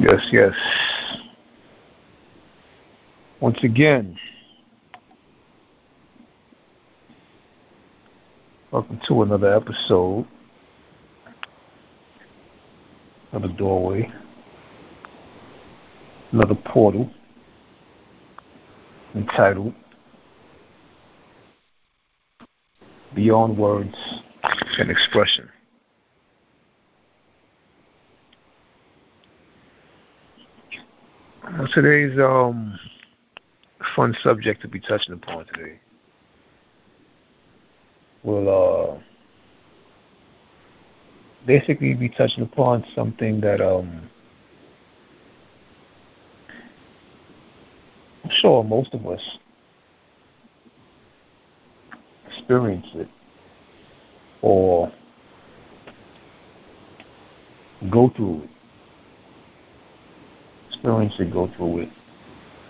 Yes, yes. Once again, welcome to another episode of the doorway, another portal entitled Beyond Words and Expression. Well, today's um, fun subject to be touching upon today. Will uh, basically be touching upon something that um, I'm sure most of us experience it or go through it experience it, go through it.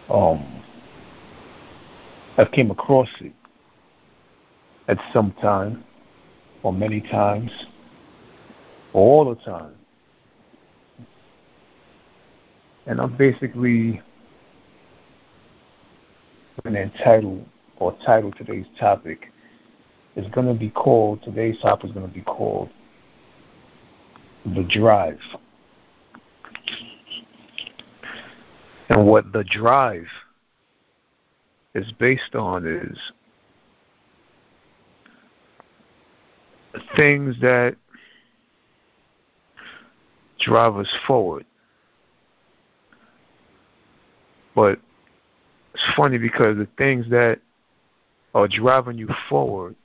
Um, I've came across it at some time, or many times, or all the time. And I'm basically going to entitle or title today's topic is going to be called, today's topic is going to be called The Drive. And what the drive is based on is things that drive us forward. But it's funny because the things that are driving you forward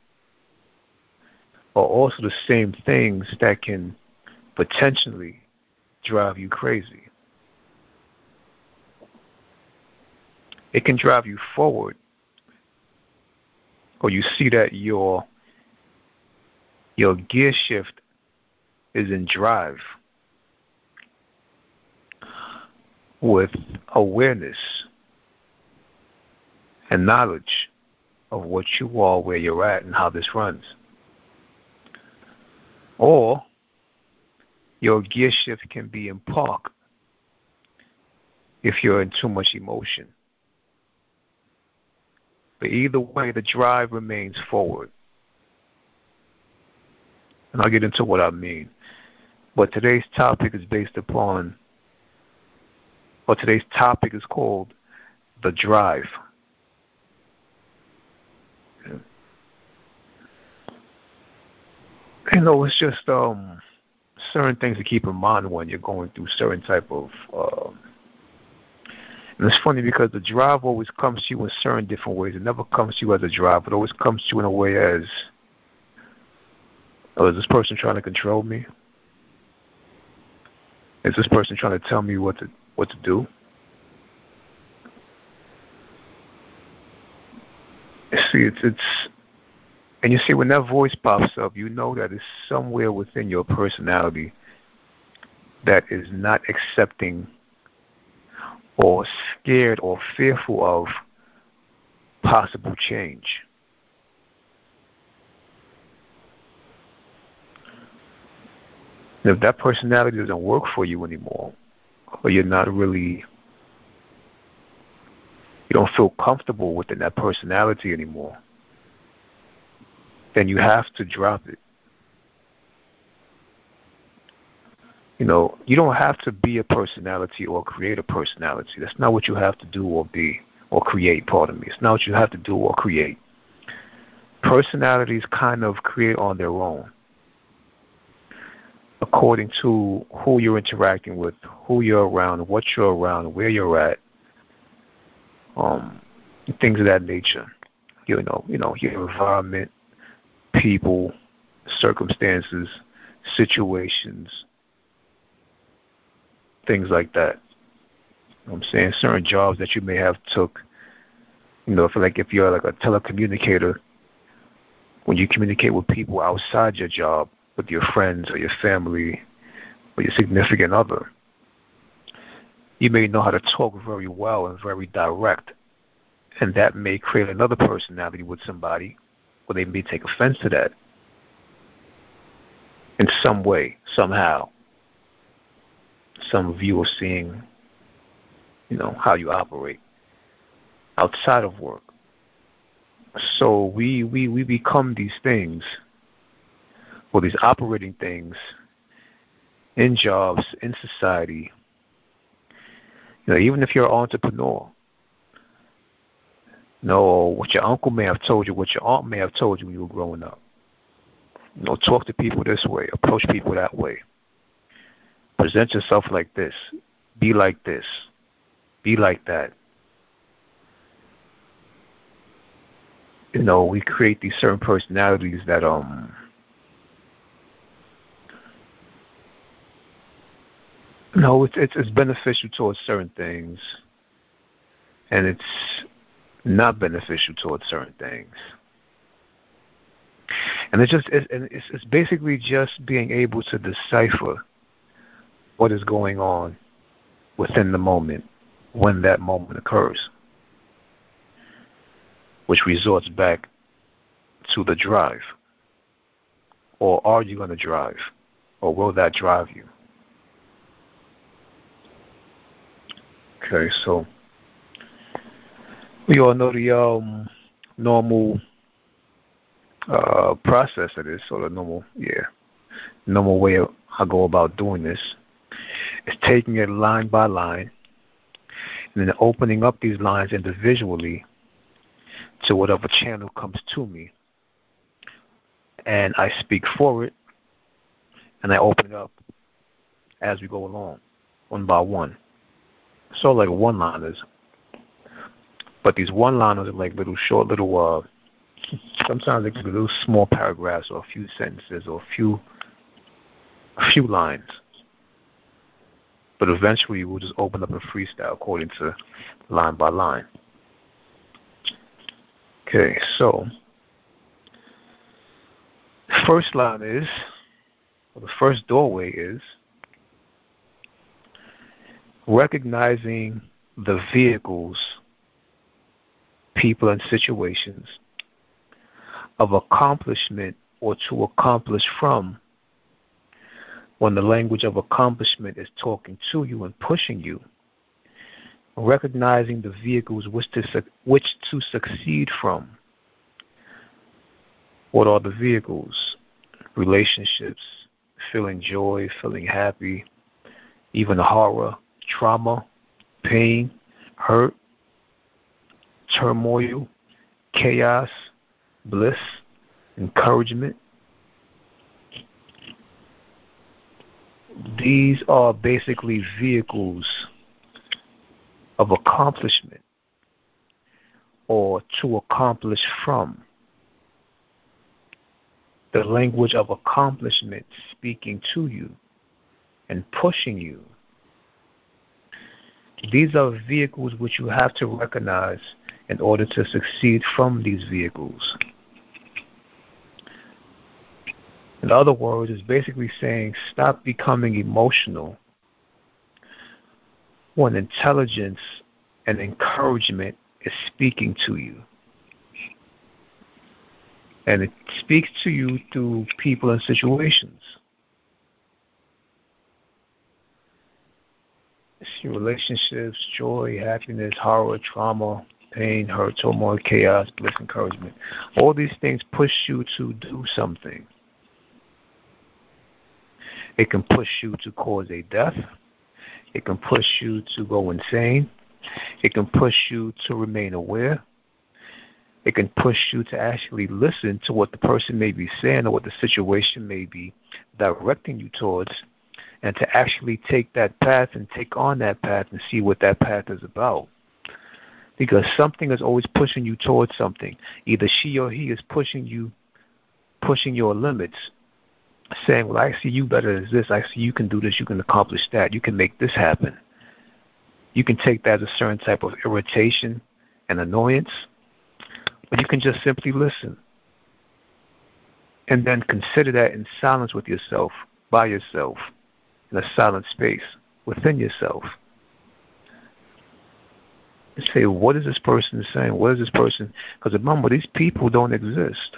are also the same things that can potentially drive you crazy. It can drive you forward or you see that your your gear shift is in drive with awareness and knowledge of what you are, where you're at, and how this runs. Or your gear shift can be in park if you're in too much emotion. But either way, the drive remains forward. And I'll get into what I mean. But today's topic is based upon, or today's topic is called the drive. You know, it's just um, certain things to keep in mind when you're going through certain type of uh, and it's funny because the drive always comes to you in certain different ways. It never comes to you as a drive. It always comes to you in a way as, oh, is this person trying to control me? Is this person trying to tell me what to what to do? See, it's it's, and you see when that voice pops up, you know that it's somewhere within your personality that is not accepting or scared or fearful of possible change. And if that personality doesn't work for you anymore, or you're not really, you don't feel comfortable within that personality anymore, then you have to drop it. You know, you don't have to be a personality or create a personality. That's not what you have to do or be or create, pardon me. It's not what you have to do or create. Personalities kind of create on their own according to who you're interacting with, who you're around, what you're around, where you're at, um, things of that nature. You know, you know, your environment, people, circumstances, situations, things like that. You know I'm saying certain jobs that you may have took, you know, for like if you're like a telecommunicator, when you communicate with people outside your job, with your friends or your family or your significant other, you may know how to talk very well and very direct. And that may create another personality with somebody, or they may take offense to that in some way, somehow some of seeing, you know, how you operate outside of work. So we we we become these things, or these operating things in jobs, in society. You know, even if you're an entrepreneur, you know, what your uncle may have told you, what your aunt may have told you when you were growing up. You know, talk to people this way, approach people that way. Present yourself like this. Be like this. Be like that. You know, we create these certain personalities that um No, it's it's, it's beneficial towards certain things, and it's not beneficial towards certain things. And it's just it's, it's, it's basically just being able to decipher what is going on within the moment when that moment occurs, which resorts back to the drive. Or are you going to drive? Or will that drive you? Okay, so we all know the um, normal uh, process of this, or the normal, yeah, normal way I go about doing this is taking it line by line and then opening up these lines individually to whatever channel comes to me. And I speak for it and I open it up as we go along, one by one So like one liners. But these one liners are like little short little uh sometimes they can be little small paragraphs or a few sentences or a few a few lines. But eventually we'll just open up a freestyle according to line by line. Okay, so first line is, or the first doorway is recognizing the vehicles, people, and situations of accomplishment or to accomplish from when the language of accomplishment is talking to you and pushing you, recognizing the vehicles which to, which to succeed from. What are the vehicles? Relationships, feeling joy, feeling happy, even horror, trauma, pain, hurt, turmoil, chaos, bliss, encouragement. These are basically vehicles of accomplishment or to accomplish from. The language of accomplishment speaking to you and pushing you these are vehicles which you have to recognize in order to succeed from these vehicles. In other words, it's basically saying stop becoming emotional when intelligence and encouragement is speaking to you. And it speaks to you through people and situations. see relationships, joy, happiness, horror, trauma, pain, hurt, turmoil, chaos, bliss, encouragement. All these things push you to do something. It can push you to cause a death. It can push you to go insane. It can push you to remain aware. It can push you to actually listen to what the person may be saying or what the situation may be directing you towards and to actually take that path and take on that path and see what that path is about. Because something is always pushing you towards something. Either she or he is pushing you, pushing your limits, saying, Well, I see you better as this. I see you can do this. You can accomplish that. You can make this happen. You can take that as a certain type of irritation and annoyance, but you can just simply listen. And then consider that in silence with yourself, by yourself in a silent space within yourself. And say, what is this person saying? What is this person? Because remember, these people don't exist.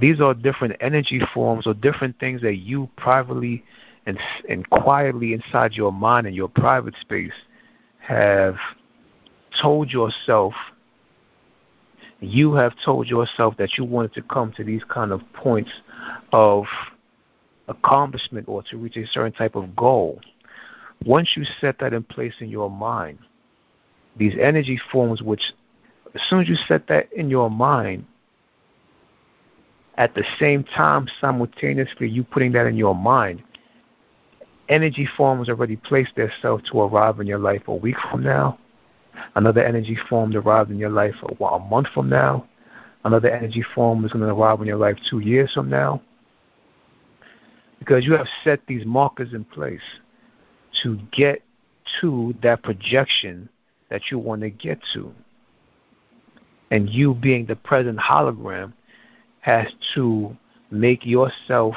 These are different energy forms or different things that you privately and and quietly inside your mind and your private space have told yourself you have told yourself that you wanted to come to these kind of points of accomplishment or to reach a certain type of goal. Once you set that in place in your mind these energy forms which as soon as you set that in your mind at the same time simultaneously you putting that in your mind. Energy forms already placed themselves to arrive in your life a week from now. Another energy form arrive in your life a, a month from now. Another energy form is going to arrive in your life two years from now. Because you have set these markers in place to get to that projection that you want to get to. And you being the present hologram has to make yourself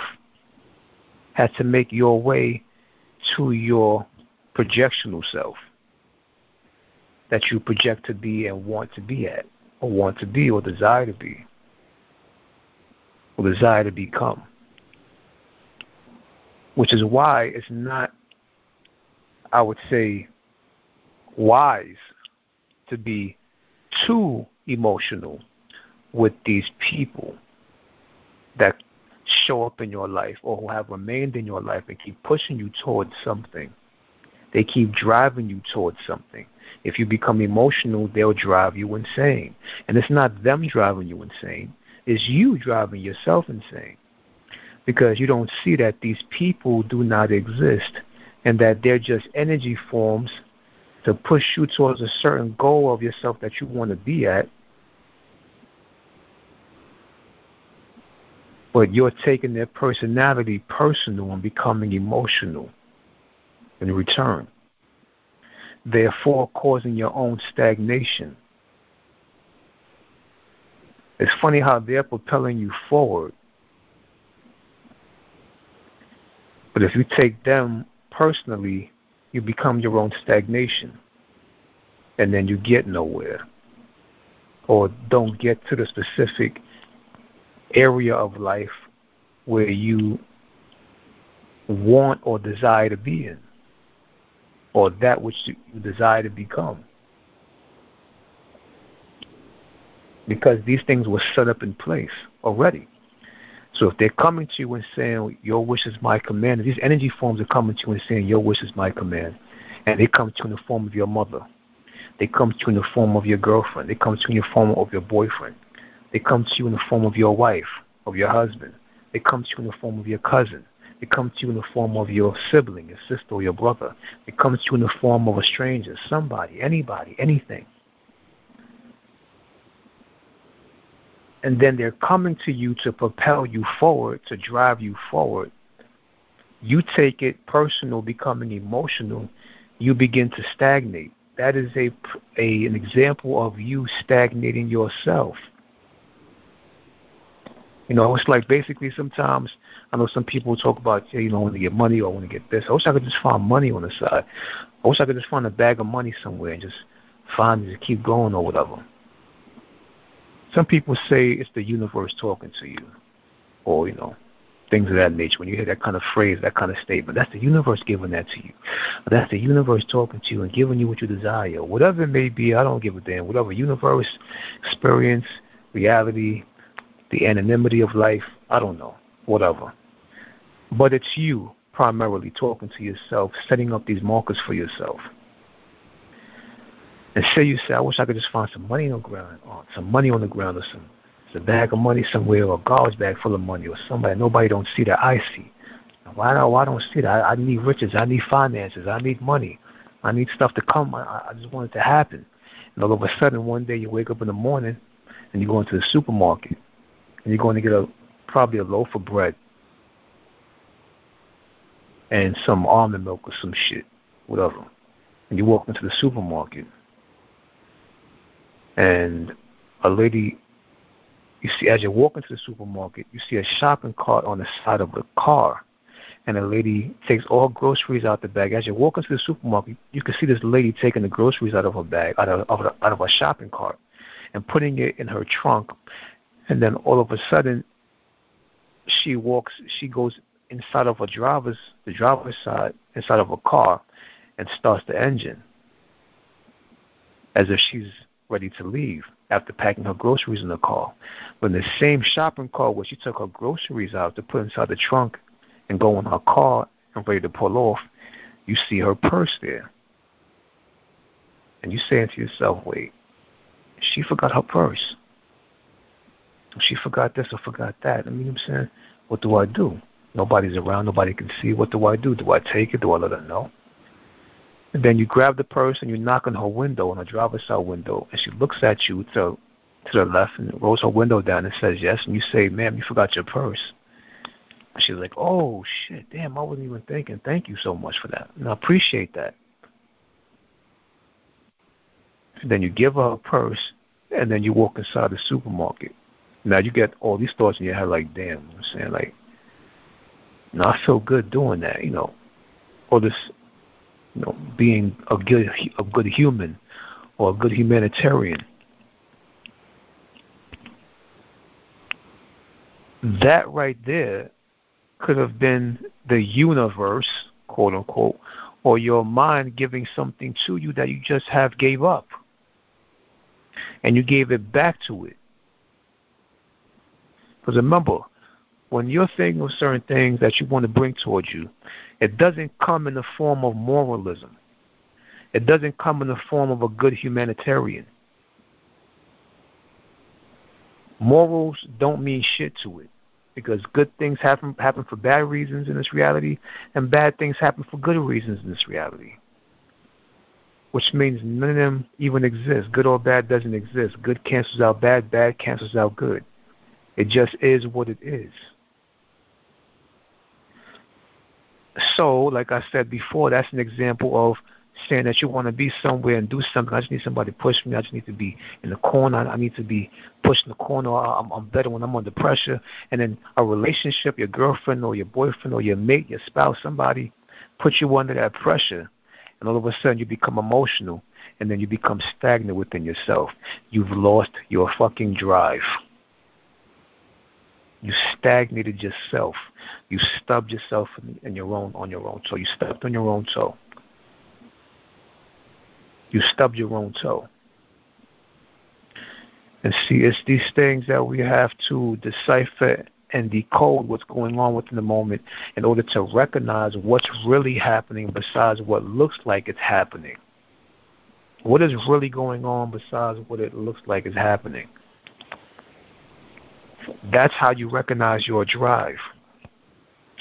has to make your way to your projectional self that you project to be and want to be at or want to be or desire to be or desire to become. Which is why it's not i would say wise to be too emotional with these people that show up in your life or who have remained in your life and keep pushing you towards something. They keep driving you towards something. If you become emotional, they'll drive you insane. And it's not them driving you insane, it's you driving yourself insane. Because you don't see that these people do not exist and that they're just energy forms to push you towards a certain goal of yourself that you want to be at. But you're taking their personality personal and becoming emotional in return, therefore causing your own stagnation. It's funny how they're propelling you forward. But if you take them personally, you become your own stagnation. And then you get nowhere. Or don't get to the specific area of life where you want or desire to be in, or that which you desire to become. Because these things were set up in place already. So if they're coming to you and saying, Your wish is my command, these energy forms are coming to you and saying, Your wish is my command, and they come to you in the form of your mother, they come to you in the form of your girlfriend, they come to you in the form of your boyfriend, they come to you in the form of your wife, of your husband, they come to you in the form of your cousin, they come to you in the form of your sibling, your sister, or your brother, they come to you in the form of a stranger, somebody, anybody, anything. and then they're coming to you to propel you forward, to drive you forward, you take it personal, becoming emotional, you begin to stagnate. That is a, a an example of you stagnating yourself. You know, it's like basically sometimes I know some people talk about, you know, I want to get money or I want to get this. I wish I could just find money on the side. I wish I could just find a bag of money somewhere and just find it to keep going or whatever. Some people say it's the universe talking to you, or, you know, things of that nature. When you hear that kind of phrase, that kind of statement, that's the universe giving that to you. That's the universe talking to you and giving you what you desire. Whatever it may be, I don't give a damn. Whatever universe, experience, reality, the anonymity of life, I don't know. Whatever. But it's you primarily talking to yourself, setting up these markers for yourself. And say you say, I wish I could just find some money on the ground, or some money on the ground, or some, some bag of money somewhere, or a garbage bag full of money, or somebody nobody don't see that I see. Why don't don't see that? I, I need riches. I need finances. I need money. I need stuff to come. I, I just want it to happen. And all of a sudden, one day you wake up in the morning, and you go into the supermarket, and you're going to get a probably a loaf of bread and some almond milk or some shit, whatever. And you walk into the supermarket, and a lady you see as you walk into the supermarket you see a shopping cart on the side of the car and a lady takes all groceries out the bag as you walk into the supermarket you can see this lady taking the groceries out of her bag out of, of out of a shopping cart and putting it in her trunk and then all of a sudden she walks she goes inside of a driver's the driver's side inside of a car and starts the engine as if she's ready to leave after packing her groceries in the car. But in the same shopping cart where she took her groceries out to put inside the trunk and go in her car and ready to pull off, you see her purse there. And you saying to yourself, wait, she forgot her purse. She forgot this or forgot that. I mean, I'm saying, what do I do? Nobody's around. Nobody can see. What do I do? Do I take it? Do I let her know? And then you grab the purse and you knock on her window, on her driver's side window, and she looks at you to to the left and rolls her window down and says yes. And you say, "Ma'am, you forgot your purse." And she's like, "Oh shit, damn, I wasn't even thinking. Thank you so much for that, and I appreciate that." And then you give her a purse, and then you walk inside the supermarket. Now you get all these thoughts in your head, like, "Damn," you know I'm saying, like, not feel good doing that," you know, or this you know, being a good a good human or a good humanitarian. That right there could have been the universe, quote unquote, or your mind giving something to you that you just have gave up. And you gave it back to it. Because remember, when you're thinking of certain things that you want to bring towards you, it doesn't come in the form of moralism. It doesn't come in the form of a good humanitarian. Morals don't mean shit to it because good things happen happen for bad reasons in this reality and bad things happen for good reasons in this reality. Which means none of them even exist. Good or bad doesn't exist. Good cancels out bad, bad cancels out good. It just is what it is. So, like I said before, that's an example of saying that you want to be somewhere and do something. I just need somebody to push me. I just need to be in the corner. I need to be pushed in the corner. I'm, I'm better when I'm under pressure. And then a relationship, your girlfriend or your boyfriend or your mate, your spouse, somebody puts you under that pressure. And all of a sudden you become emotional. And then you become stagnant within yourself. You've lost your fucking drive. You stagnated yourself. You stubbed yourself in, in your own on your own toe. You stepped on your own toe. You stubbed your own toe. And see, it's these things that we have to decipher and decode what's going on within the moment in order to recognize what's really happening besides what looks like it's happening. What is really going on besides what it looks like is happening? That's how you recognize your drive.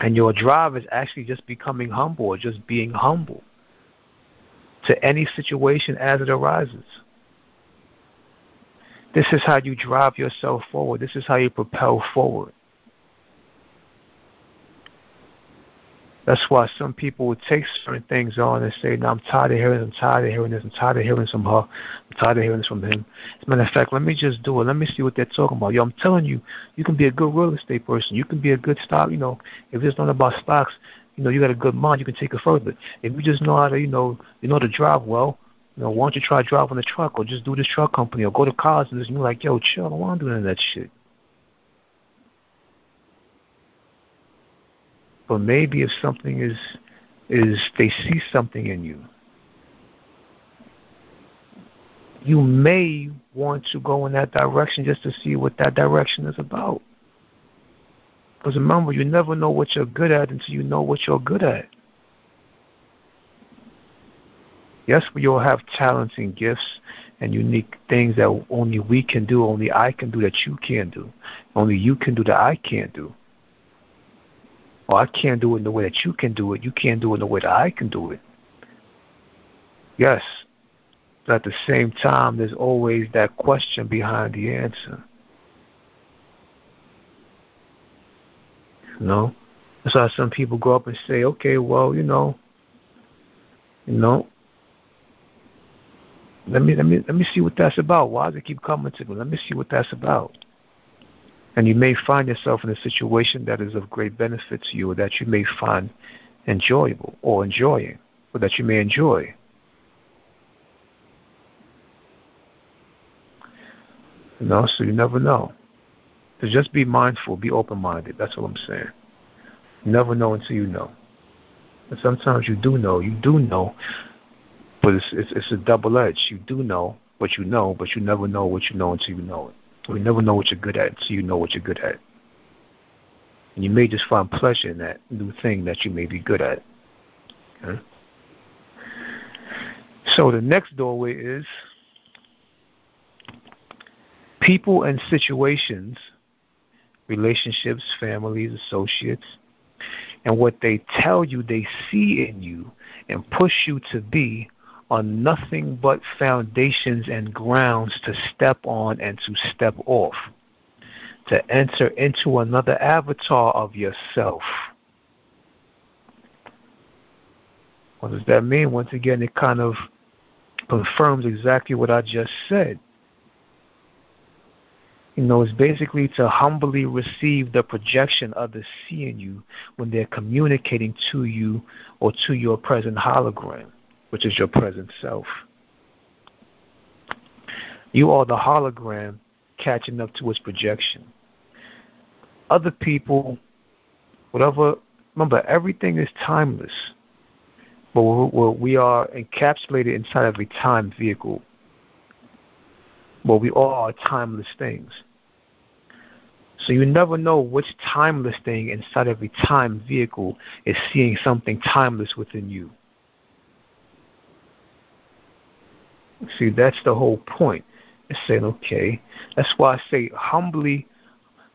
And your drive is actually just becoming humble or just being humble to any situation as it arises. This is how you drive yourself forward. This is how you propel forward. That's why some people would take certain things on and say, no, I'm tired of hearing this, I'm tired of hearing this, I'm tired of hearing this from her, I'm tired of hearing this from him. As a matter of fact, let me just do it. Let me see what they're talking about. Yo, I'm telling you, you can be a good real estate person. You can be a good stock, you know, if it's not about stocks, you know, you got a good mind, you can take it further. If you just know how to, you know, you know to drive well, you know, why don't you try driving a truck or just do this truck company or go to college and you're like, yo, chill, I don't want to do none of that shit. But maybe if something is is they see something in you. You may want to go in that direction just to see what that direction is about. Because remember, you never know what you're good at until you know what you're good at. Yes, we all have talents and gifts and unique things that only we can do, only I can do that you can't do. Only you can do that I can't do. Well, I can't do it in the way that you can do it. You can't do it in the way that I can do it. Yes. But at the same time, there's always that question behind the answer. You know? That's why some people grow up and say, okay, well, you know, you know, let me let me let me see what that's about. Why does it keep coming to me? Let me see what that's about. And you may find yourself in a situation that is of great benefit to you or that you may find enjoyable or enjoying or that you may enjoy. You know, so you never know. So just be mindful, be open minded. That's what I'm saying. You never know until you know. And sometimes you do know. You do know, but it's it's, it's a double edge. You do know what you know, but you never know what you know until you know it. You never know what you're good at until you know what you're good at. And you may just find pleasure in that new thing that you may be good at. Okay? So the next doorway is people and situations, relationships, families, associates, and what they tell you they see in you and push you to be are nothing but foundations and grounds to step on and to step off, to enter into another avatar of yourself. What does that mean? Once again, it kind of confirms exactly what I just said. You know, it's basically to humbly receive the projection others see in you when they're communicating to you or to your present hologram, which is your present self. You are the hologram catching up to its projection. Other people, whatever, remember, everything is timeless. But we are encapsulated inside of a time vehicle. But we all are timeless things. So you never know which timeless thing inside a time vehicle is seeing something timeless within you. See, that's the whole point. It's saying, okay, that's why I say humbly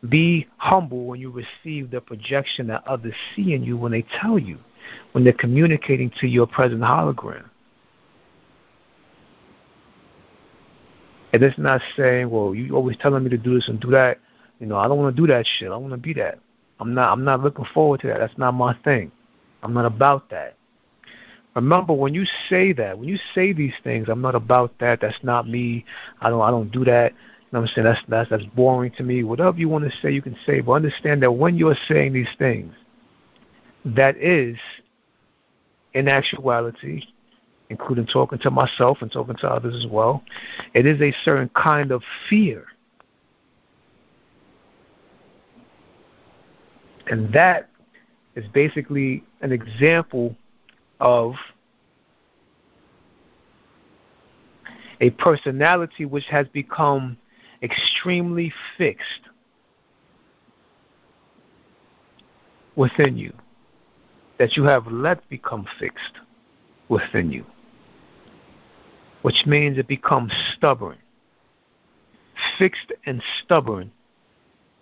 be humble when you receive the projection that others see in you when they tell you when they're communicating to your present hologram. And it's not saying, well, you always telling me to do this and do that. You know, I don't want to do that shit. I want to be that. I'm not. I'm not looking forward to that. That's not my thing. I'm not about that. Remember, when you say that, when you say these things, I'm not about that. That's not me. I don't. I don't do that. You know what I'm saying? That's that's that's boring to me. Whatever you want to say, you can say. But understand that when you're saying these things, that is, in actuality, including talking to myself and talking to others as well, it is a certain kind of fear. And that is basically an example of a personality which has become extremely fixed within you that you have let become fixed within you, which means it becomes stubborn. Fixed and stubborn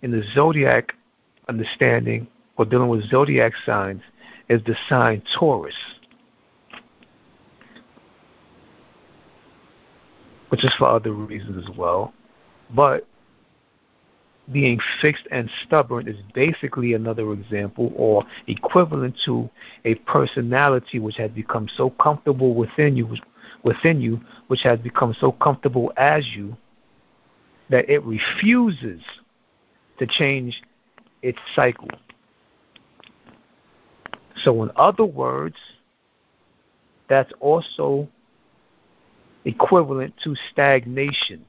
in the zodiac understanding or dealing with zodiac signs is the sign Taurus, which is for other reasons as well. But being fixed and stubborn is basically another example or equivalent to a personality which has become so comfortable within you within you which has become so comfortable as you that it refuses to change its cycle. So in other words, that's also equivalent to stagnation.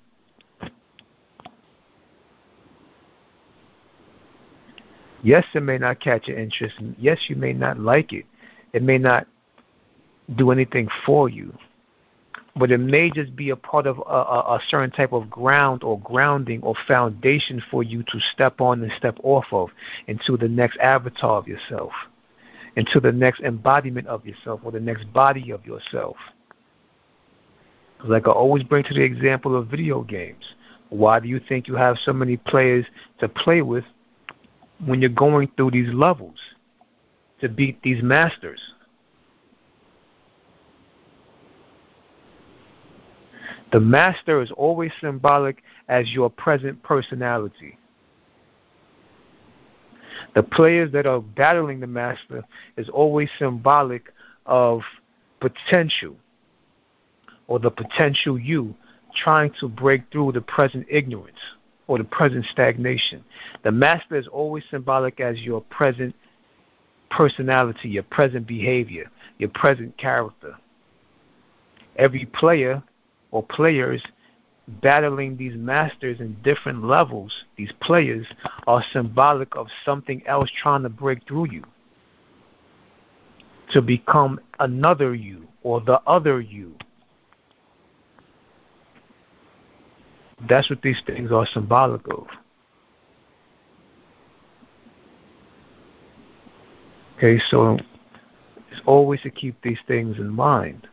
Yes, it may not catch your interest. And yes, you may not like it. It may not do anything for you. But it may just be a part of a, a, a certain type of ground or grounding or foundation for you to step on and step off of into the next avatar of yourself, into the next embodiment of yourself or the next body of yourself. Like I always bring to the example of video games. Why do you think you have so many players to play with when you're going through these levels to beat these masters. The master is always symbolic as your present personality. The players that are battling the master is always symbolic of potential or the potential you trying to break through the present ignorance or the present stagnation. The master is always symbolic as your present personality, your present behavior, your present character. Every player or players battling these masters in different levels, these players are symbolic of something else trying to break through you. to become another you or the other you. That's what these things are symbolic of. Okay, so it's always to keep these things in mind.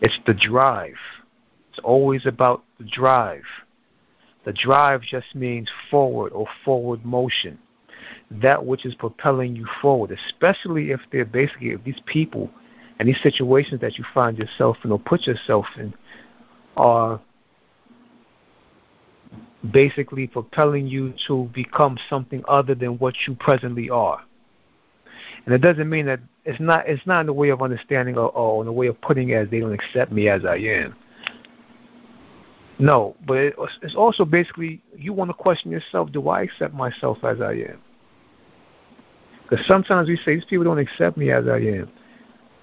It's the drive. It's always about the drive. The drive just means forward or forward motion. That which is propelling you forward, especially if they're basically if these people and these situations that you find yourself in or put yourself in are basically propelling you to become something other than what you presently are. And it doesn't mean that it's not it's not in the way of understanding or, or in the way of putting it as they don't accept me as I am. No, but it, it's also basically you want to question yourself: Do I accept myself as I am? Because sometimes we say these people don't accept me as I am,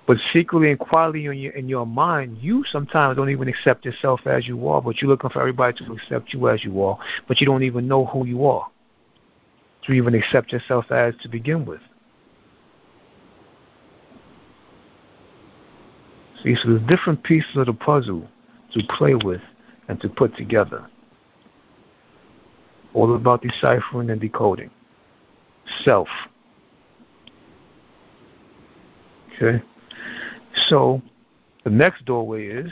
but secretly and quietly in your in your mind, you sometimes don't even accept yourself as you are. But you're looking for everybody to accept you as you are, but you don't even know who you are to even accept yourself as to begin with. See, so there's different pieces of the puzzle to play with and to put together. All about deciphering and decoding. Self. Okay? So, the next doorway is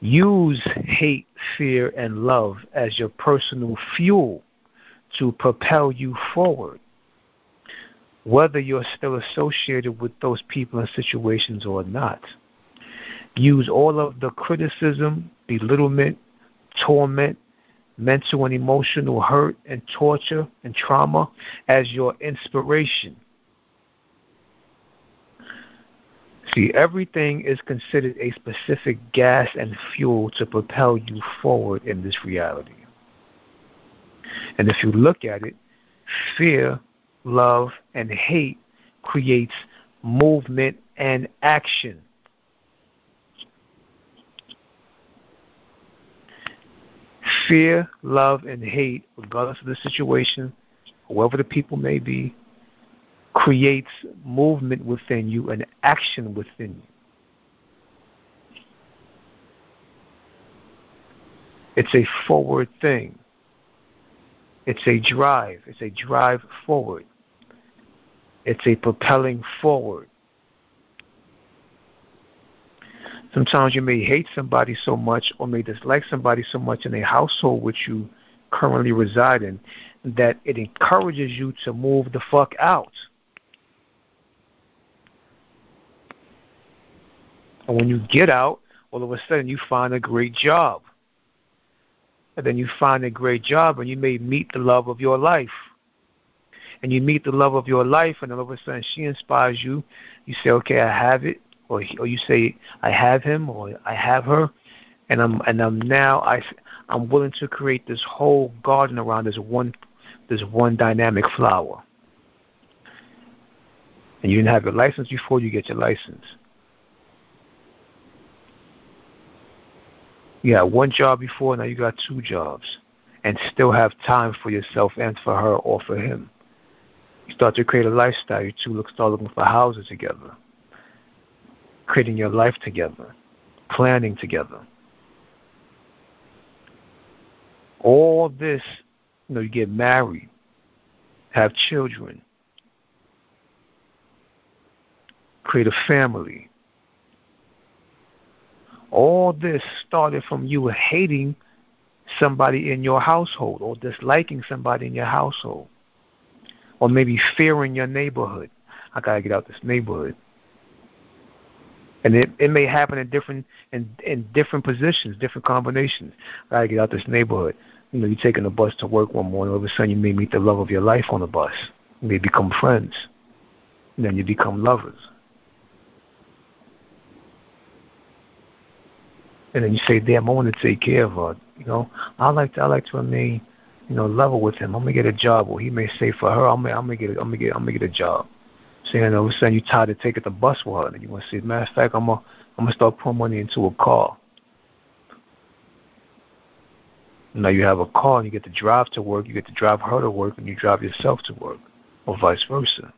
use hate, fear, and love as your personal fuel to propel you forward whether you're still associated with those people and situations or not. Use all of the criticism, belittlement, torment, mental and emotional hurt and torture and trauma as your inspiration. See, everything is considered a specific gas and fuel to propel you forward in this reality. And if you look at it, fear love, and hate creates movement and action. Fear, love, and hate, regardless of the situation, whoever the people may be, creates movement within you and action within you. It's a forward thing. It's a drive. It's a drive forward. It's a propelling forward. Sometimes you may hate somebody so much or may dislike somebody so much in a household which you currently reside in that it encourages you to move the fuck out. And when you get out, all of a sudden you find a great job. And then you find a great job and you may meet the love of your life and you meet the love of your life, and all of a sudden she inspires you. You say, "Okay, I have it," or or you say, "I have him," or "I have her," and I'm and I'm now I I'm willing to create this whole garden around this one this one dynamic flower. And you didn't have your license before you get your license. You had one job before, now you got two jobs, and still have time for yourself and for her or for him. You start to create a lifestyle. You two look, start looking for houses together, creating your life together, planning together. All this, you know, you get married, have children, create a family. All this started from you hating somebody in your household or disliking somebody in your household or maybe fearing your neighborhood. I gotta get out this neighborhood. And it, it may happen in different in in different positions, different combinations. I gotta get out this neighborhood. You know, you're taking the bus to work one morning, all of a sudden you may meet the love of your life on the bus. You may become friends. And then you become lovers. And then you say, Damn, I want to take care of her. You know, I like to I like to remain you know, level with him. I'm gonna get a job, or he may say for her, I'm gonna, I'm gonna get, a, I'm gonna get, I'm gonna get a job. Saying, all of a sudden, you tired of taking the bus with her, and you want to say, matter of fact, I'm gonna, I'm gonna start putting money into a car. Now you have a car, and you get to drive to work. You get to drive her to work, and you drive yourself to work, or vice versa.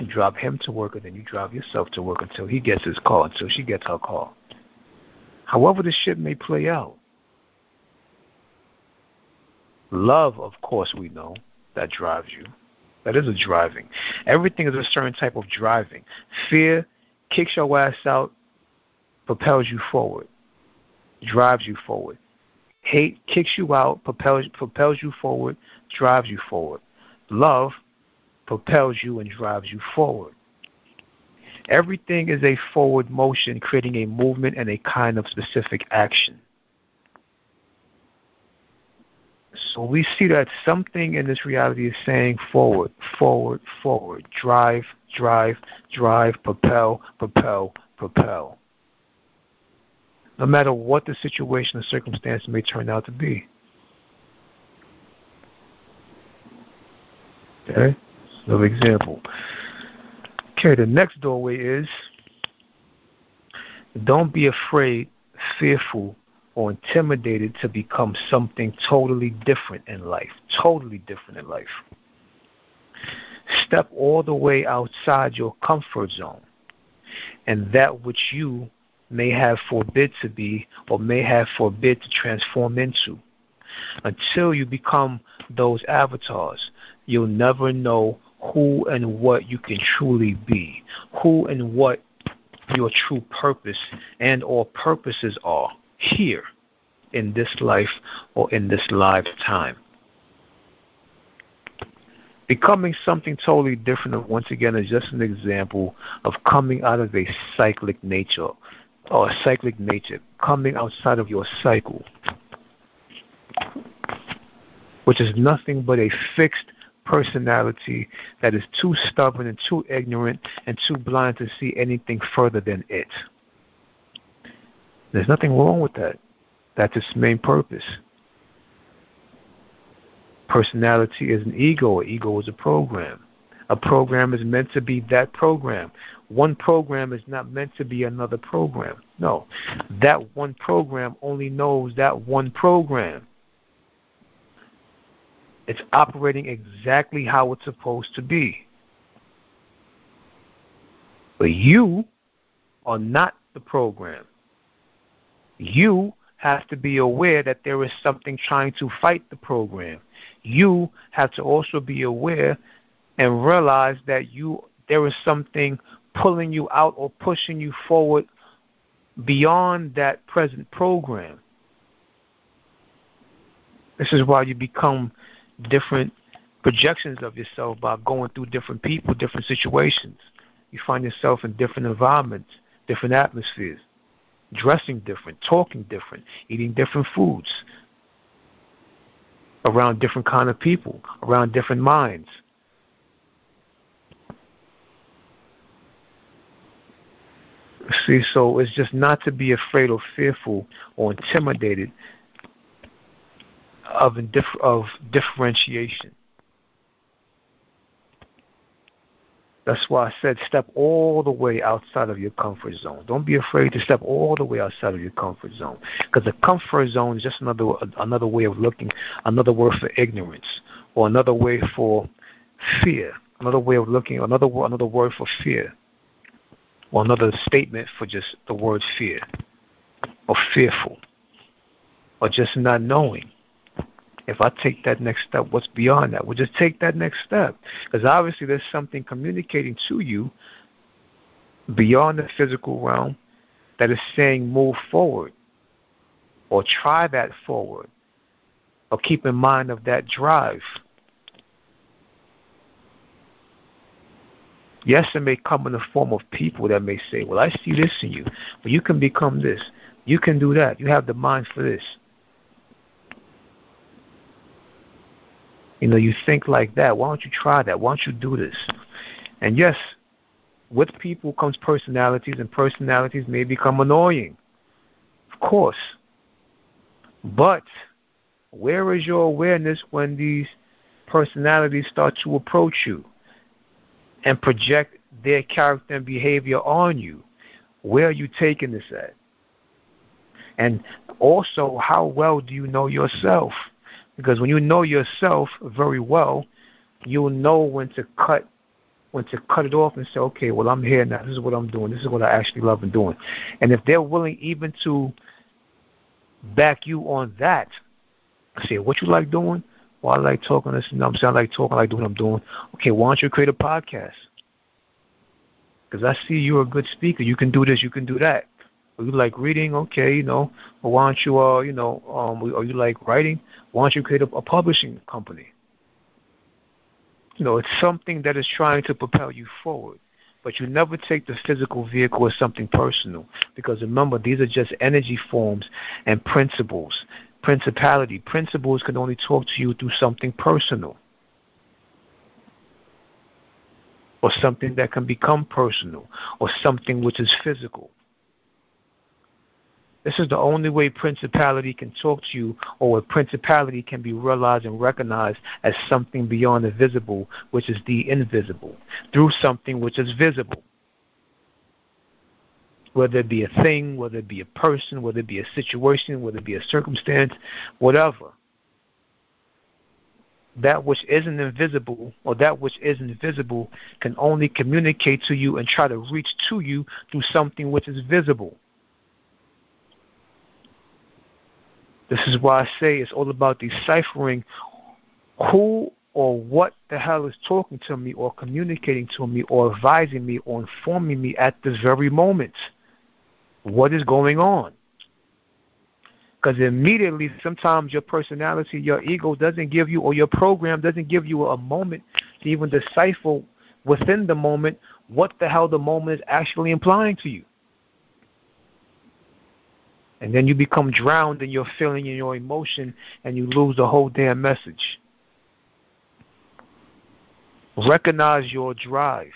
You drive him to work, and then you drive yourself to work until he gets his call, until she gets her call. However, the shit may play out. Love, of course, we know that drives you. That is a driving. Everything is a certain type of driving. Fear kicks your ass out, propels you forward, drives you forward. Hate kicks you out, propels propels you forward, drives you forward. Love propels you and drives you forward. Everything is a forward motion, creating a movement and a kind of specific action. So we see that something in this reality is saying forward, forward, forward, drive, drive, drive, propel, propel, propel. No matter what the situation or circumstance may turn out to be. Okay? Another example. Okay, the next doorway is don't be afraid, fearful, or intimidated to become something totally different in life. Totally different in life. Step all the way outside your comfort zone and that which you may have forbid to be or may have forbid to transform into. Until you become those avatars, you'll never know who and what you can truly be, who and what your true purpose and or purposes are here in this life or in this lifetime. Becoming something totally different, once again, is just an example of coming out of a cyclic nature or a cyclic nature, coming outside of your cycle, which is nothing but a fixed personality that is too stubborn and too ignorant and too blind to see anything further than it. There's nothing wrong with that. That's its main purpose. Personality is an ego. An ego is a program. A program is meant to be that program. One program is not meant to be another program. No. That one program only knows that one program. It's operating exactly how it's supposed to be. But you are not the program. You have to be aware that there is something trying to fight the program. You have to also be aware and realize that you there is something pulling you out or pushing you forward beyond that present program. This is why you become different projections of yourself by going through different people, different situations. You find yourself in different environments, different atmospheres, dressing different, talking different, eating different foods, around different kind of people, around different minds. See, so it's just not to be afraid or fearful or intimidated of, of differentiation. That's why I said step all the way outside of your comfort zone. Don't be afraid to step all the way outside of your comfort zone, because the comfort zone is just another another way of looking, another word for ignorance, or another way for fear, another way of looking, another another word for fear, or another statement for just the word fear, or fearful, or just not knowing if I take that next step, what's beyond that? Well, just take that next step. Because obviously there's something communicating to you beyond the physical realm that is saying move forward or try that forward or keep in mind of that drive. Yes, it may come in the form of people that may say, Well, I see this in you. Well, you can become this. You can do that. You have the mind for this. You know, you think like that. Why don't you try that? Why don't you do this? And yes, with people comes personalities, and personalities may become annoying. Of course. But where is your awareness when these personalities start to approach you and project their character and behavior on you? Where are you taking this at? And also, how well do you know yourself? Because when you know yourself very well, you'll know when to cut when to cut it off and say, okay, well, I'm here now. This is what I'm doing. This is what I actually love and doing. And if they're willing even to back you on that, say, what you like doing? Well, I like talking. This, you know I'm saying? I like talking. I like doing what I'm doing. Okay, why don't you create a podcast? Because I see you're a good speaker. You can do this. You can do that. Or you like reading? Okay, you know. Or why don't you, uh, you know, um, or you like writing? Why don't you create a, a publishing company? You know, it's something that is trying to propel you forward. But you never take the physical vehicle as something personal. Because remember, these are just energy forms and principles. Principality. Principles can only talk to you through something personal. Or something that can become personal. Or something which is physical. This is the only way principality can talk to you, or where principality can be realized and recognized as something beyond the visible, which is the invisible, through something which is visible. Whether it be a thing, whether it be a person, whether it be a situation, whether it be a circumstance, whatever. That which isn't invisible, or that which isn't visible, can only communicate to you and try to reach to you through something which is visible. This is why I say it's all about deciphering who or what the hell is talking to me or communicating to me or advising me or informing me at this very moment. What is going on? Because immediately, sometimes your personality, your ego doesn't give you, or your program doesn't give you a moment to even decipher within the moment what the hell the moment is actually implying to you. And then you become drowned in your feeling and your emotion and you lose the whole damn message. Recognize your drive.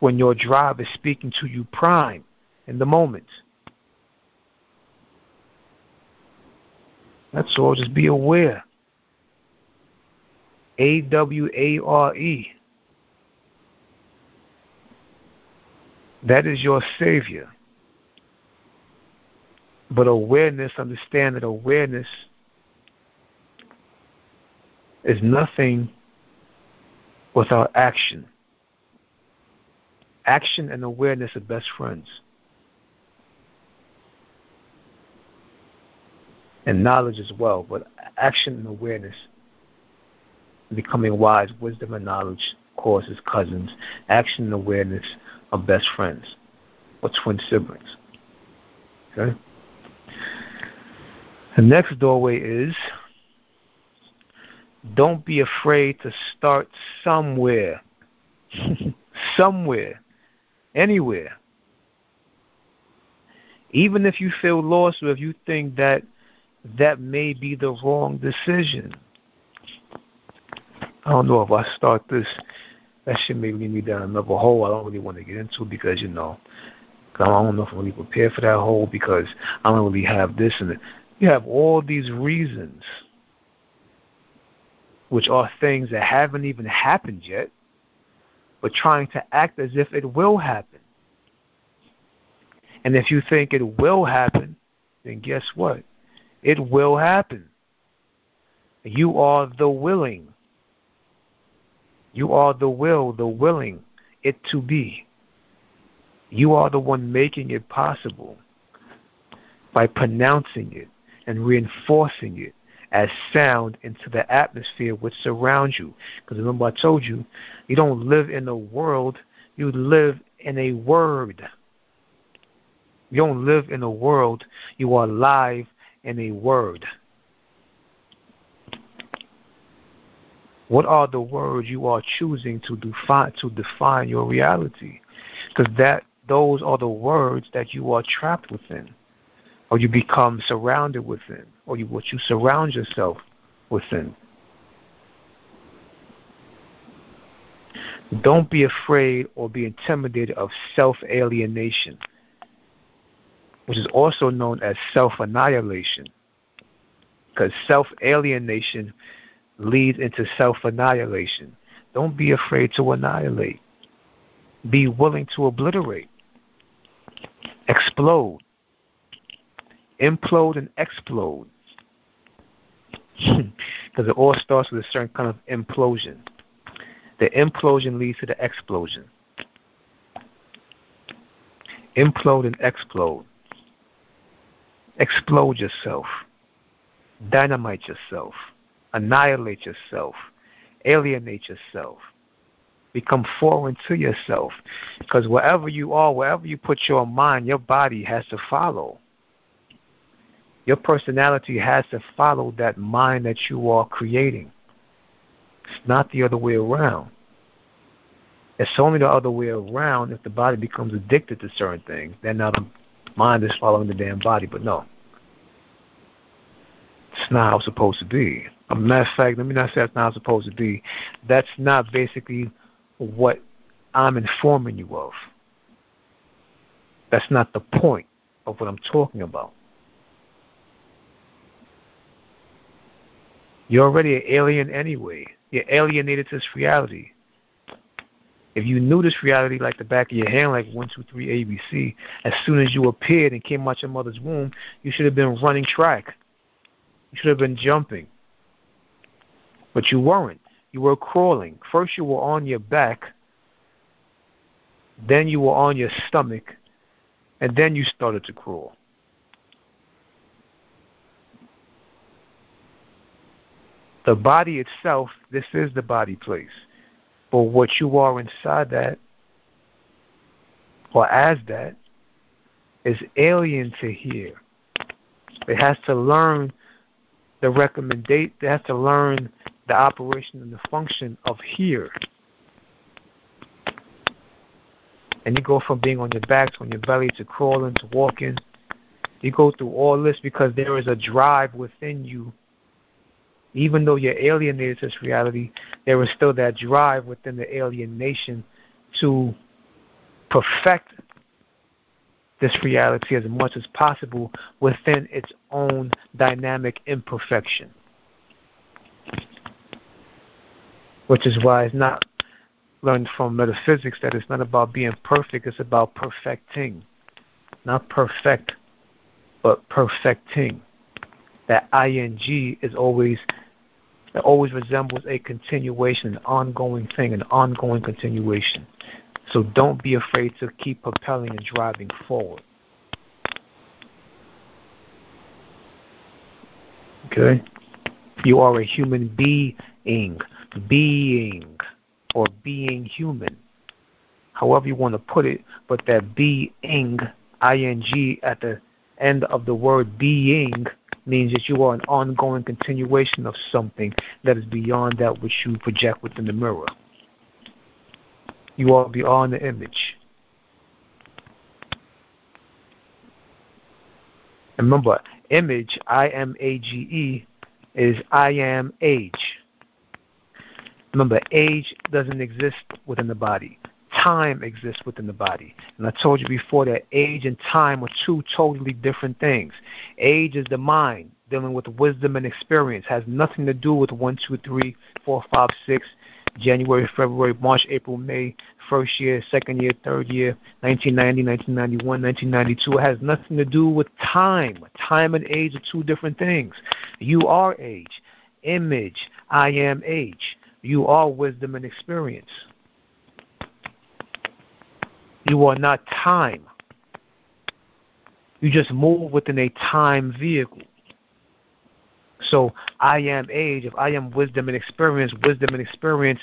When your drive is speaking to you prime in the moment. That's all. Just be aware. A W A R E. That is your Savior. But awareness, understand that awareness is nothing without action. Action and awareness are best friends. And knowledge as well, but action and awareness, becoming wise, wisdom and knowledge, is cousins. Action and awareness are best friends or twin siblings. Okay? The next doorway is don't be afraid to start somewhere. somewhere. Anywhere. Even if you feel lost or if you think that that may be the wrong decision. I don't know if I start this, that shit may lead me down another hole I don't really want to get into because, you know, I don't know if I'm really prepared for that hole because I don't really have this and you have all these reasons, which are things that haven't even happened yet, but trying to act as if it will happen. And if you think it will happen, then guess what? It will happen. You are the willing. You are the will, the willing it to be. You are the one making it possible by pronouncing it and reinforcing it as sound into the atmosphere which surrounds you. Because remember, I told you, you don't live in a world, you live in a word. You don't live in a world, you are alive in a word. What are the words you are choosing to define to define your reality? Because that those are the words that you are trapped within or you become surrounded within, or you, what you surround yourself within. Don't be afraid or be intimidated of self alienation, which is also known as self annihilation. Because self alienation leads into self annihilation. Don't be afraid to annihilate. Be willing to obliterate, explode implode and explode. Because it all starts with a certain kind of implosion. The implosion leads to the explosion. Implode and explode. Explode yourself. Dynamite yourself. Annihilate yourself. Alienate yourself. Become foreign to yourself. Because wherever you are, wherever you put your mind, your body has to follow. Your personality has to follow that mind that you are creating. It's not the other way around. It's only the other way around if the body becomes addicted to certain things. Then now the mind is following the damn body. But no. It's not how it's supposed to be. A matter of fact, let me not say it's not supposed to be. That's not basically what I'm informing you of. That's not the point of what I'm talking about. You're already an alien anyway. You're alienated to this reality. If you knew this reality like the back of your hand, like one, two, three, ABC, as soon as you appeared and came out your mother's womb, you should have been running track. You should have been jumping. But you weren't. You were crawling. First, you were on your back, then, you were on your stomach, and then you started to crawl. The body itself, this is the body place. But what you are inside that, or as that, is alien to here. It has to learn the recommendate. It has to learn the operation and the function of here. And you go from being on your back to on your belly to crawling to walking. You go through all this because there is a drive within you even though you're alienated to this reality, there is still that drive within the alienation to perfect this reality as much as possible within its own dynamic imperfection. Which is why it's not learned from metaphysics that it's not about being perfect, it's about perfecting. Not perfect, but perfecting that ing is always it always resembles a continuation, an ongoing thing, an ongoing continuation. So don't be afraid to keep propelling and driving forward. Okay? You are a human being, being, or being human. However you want to put it, but that being, ing, at the end of the word being means that you are an ongoing continuation of something that is beyond that which you project within the mirror. You are beyond the image. And remember, image, I M A G E, is I am age. Remember, age doesn't exist within the body time exists within the body. And I told you before that age and time are two totally different things. Age is the mind dealing with wisdom and experience, has nothing to do with one, two, three, four, five, six, January, February, March, April, May, first year, second year, third year, 1990, 1991, 1992. It has nothing to do with time. Time and age are two different things. You are age. Image, I am age. You are wisdom and experience. You are not time. You just move within a time vehicle. So I am age, if I am wisdom and experience, wisdom and experience,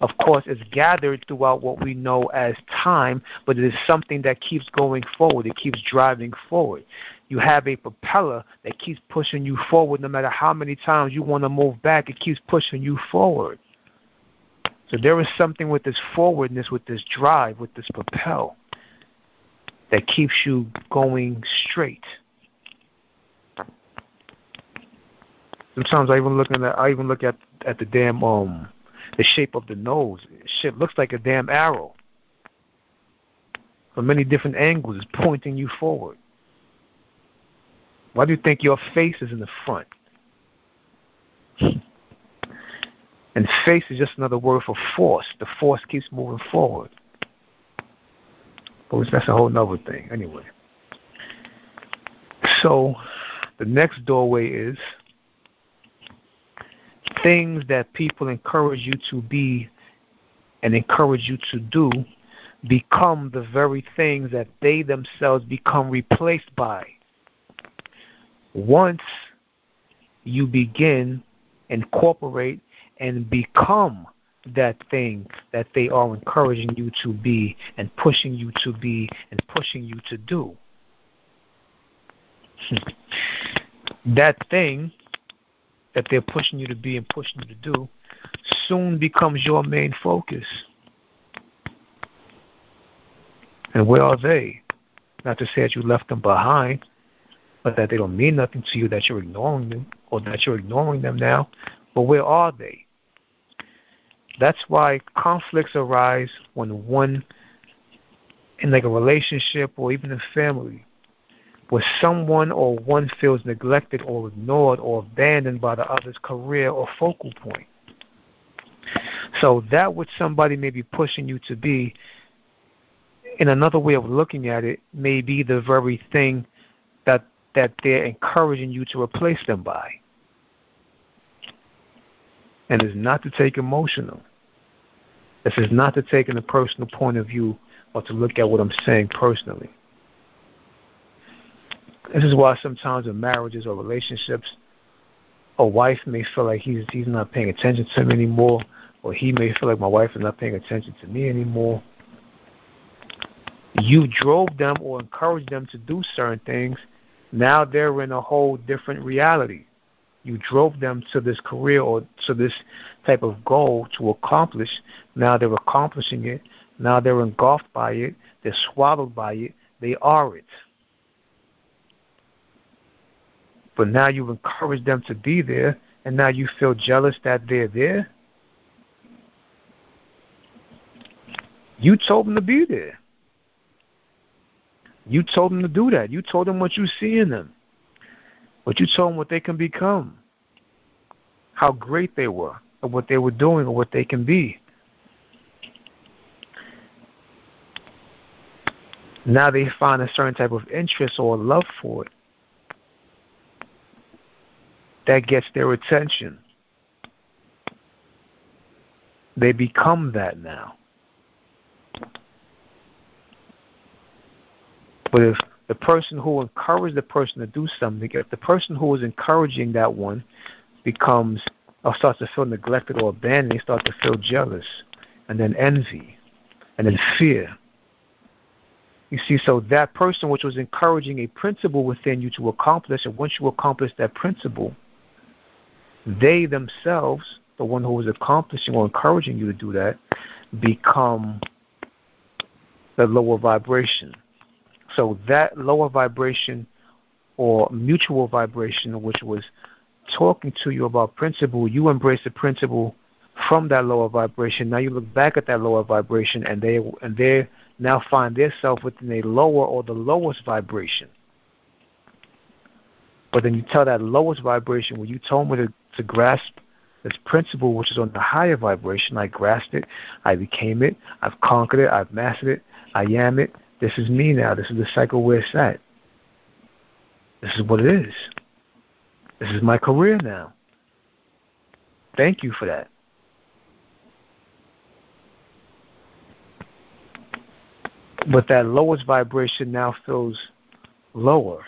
of course, is gathered throughout what we know as time, but it is something that keeps going forward. It keeps driving forward. You have a propeller that keeps pushing you forward no matter how many times you want to move back, it keeps pushing you forward. So there is something with this forwardness, with this drive, with this propel that keeps you going straight. Sometimes I even look at I even look at at the damn um the shape of the nose. Shit looks like a damn arrow. From many different angles, it's pointing you forward. Why do you think your face is in the front? And face is just another word for force. The force keeps moving forward. But that's a whole other thing. Anyway. So the next doorway is things that people encourage you to be and encourage you to do become the very things that they themselves become replaced by. Once you begin, incorporate, and become that thing that they are encouraging you to be and pushing you to be and pushing you to do. that thing that they're pushing you to be and pushing you to do soon becomes your main focus. And where are they? Not to say that you left them behind, but that they don't mean nothing to you, that you're ignoring them, or that you're ignoring them now. But where are they? That's why conflicts arise when one, in like a relationship or even a family, where someone or one feels neglected or ignored or abandoned by the other's career or focal point. So that which somebody may be pushing you to be, in another way of looking at it, may be the very thing that that they're encouraging you to replace them by. And it's not to take emotional. This is not to take in a personal point of view or to look at what I'm saying personally. This is why sometimes in marriages or relationships, a wife may feel like he's he's not paying attention to him anymore, or he may feel like my wife is not paying attention to me anymore. You drove them or encouraged them to do certain things. Now they're in a whole different reality. You drove them to this career or to this type of goal to accomplish. Now they're accomplishing it. Now they're engulfed by it. They're swallowed by it. They are it. But now you've encouraged them to be there, and now you feel jealous that they're there. You told them to be there. You told them to do that. You told them what you see in them. But you told them what they can become, how great they were, or what they were doing, or what they can be. Now they find a certain type of interest or love for it that gets their attention. They become that now. But if the person who encouraged the person to do something, if the person who was encouraging that one becomes or starts to feel neglected or abandoned, they start to feel jealous and then envy and then fear. You see, so that person which was encouraging a principle within you to accomplish, and once you accomplish that principle, they themselves, the one who was accomplishing or encouraging you to do that, become the lower vibration. So that lower vibration or mutual vibration, which was talking to you about principle, you embrace the principle from that lower vibration. Now you look back at that lower vibration, and they and they now find themselves within a lower or the lowest vibration. But then you tell that lowest vibration, well, you told me to to grasp this principle, which is on the higher vibration. I grasped it, I became it, I've conquered it, I've mastered it, I am it. This is me now. This is the cycle where it's at. This is what it is. This is my career now. Thank you for that. But that lowest vibration now feels lower.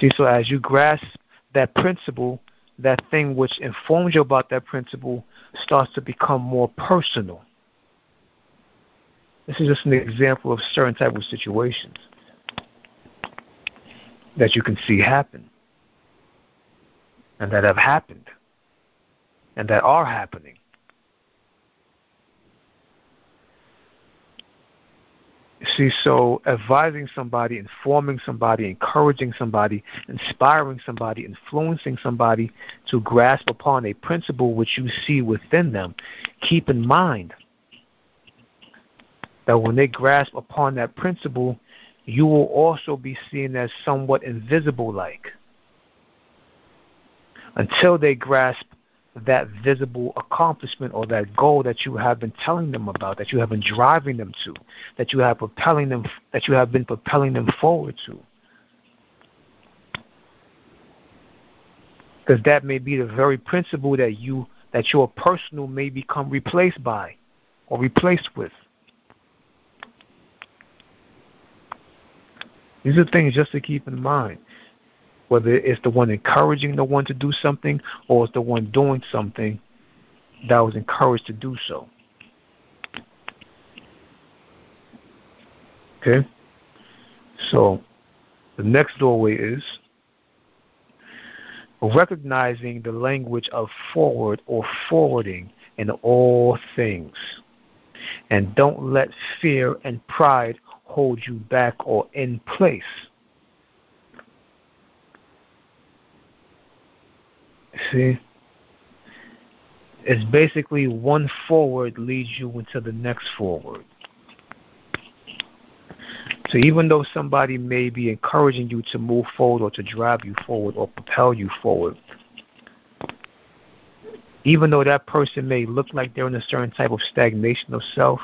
See, so as you grasp that principle, that thing which informs you about that principle starts to become more personal. This is just an example of certain type of situations that you can see happen and that have happened and that are happening. See, so advising somebody, informing somebody, encouraging somebody, inspiring somebody, influencing somebody to grasp upon a principle which you see within them, keep in mind that when they grasp upon that principle, you will also be seen as somewhat invisible like. Until they grasp that visible accomplishment or that goal that you have been telling them about, that you have been driving them to, that you have propelling them, that you have been propelling them forward to. Because that may be the very principle that you that your personal may become replaced by or replaced with. These are things just to keep in mind. Whether it's the one encouraging the one to do something or it's the one doing something that was encouraged to do so. Okay? So, the next doorway is recognizing the language of forward or forwarding in all things. And don't let fear and pride hold you back or in place. See? It's basically one forward leads you into the next forward. So even though somebody may be encouraging you to move forward or to drive you forward or propel you forward, even though that person may look like they're in a certain type of stagnation of self,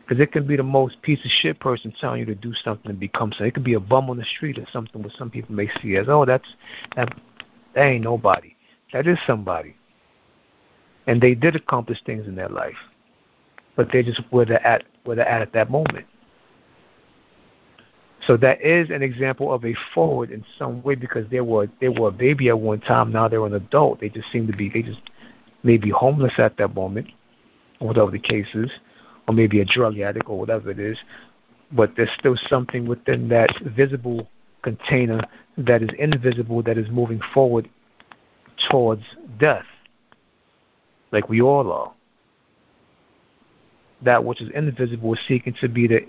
because it can be the most piece of shit person telling you to do something and become something. It could be a bum on the street or something what some people may see as, oh, that's that, that ain't nobody. That is somebody. And they did accomplish things in their life. But they're just where they're at where they're at at that moment. So that is an example of a forward in some way because they were they were a baby at one time, now they're an adult. They just seem to be they just may be homeless at that moment, or whatever the case is or maybe a drug addict or whatever it is, but there's still something within that visible container that is invisible that is moving forward towards death, like we all are. That which is invisible is seeking to be the,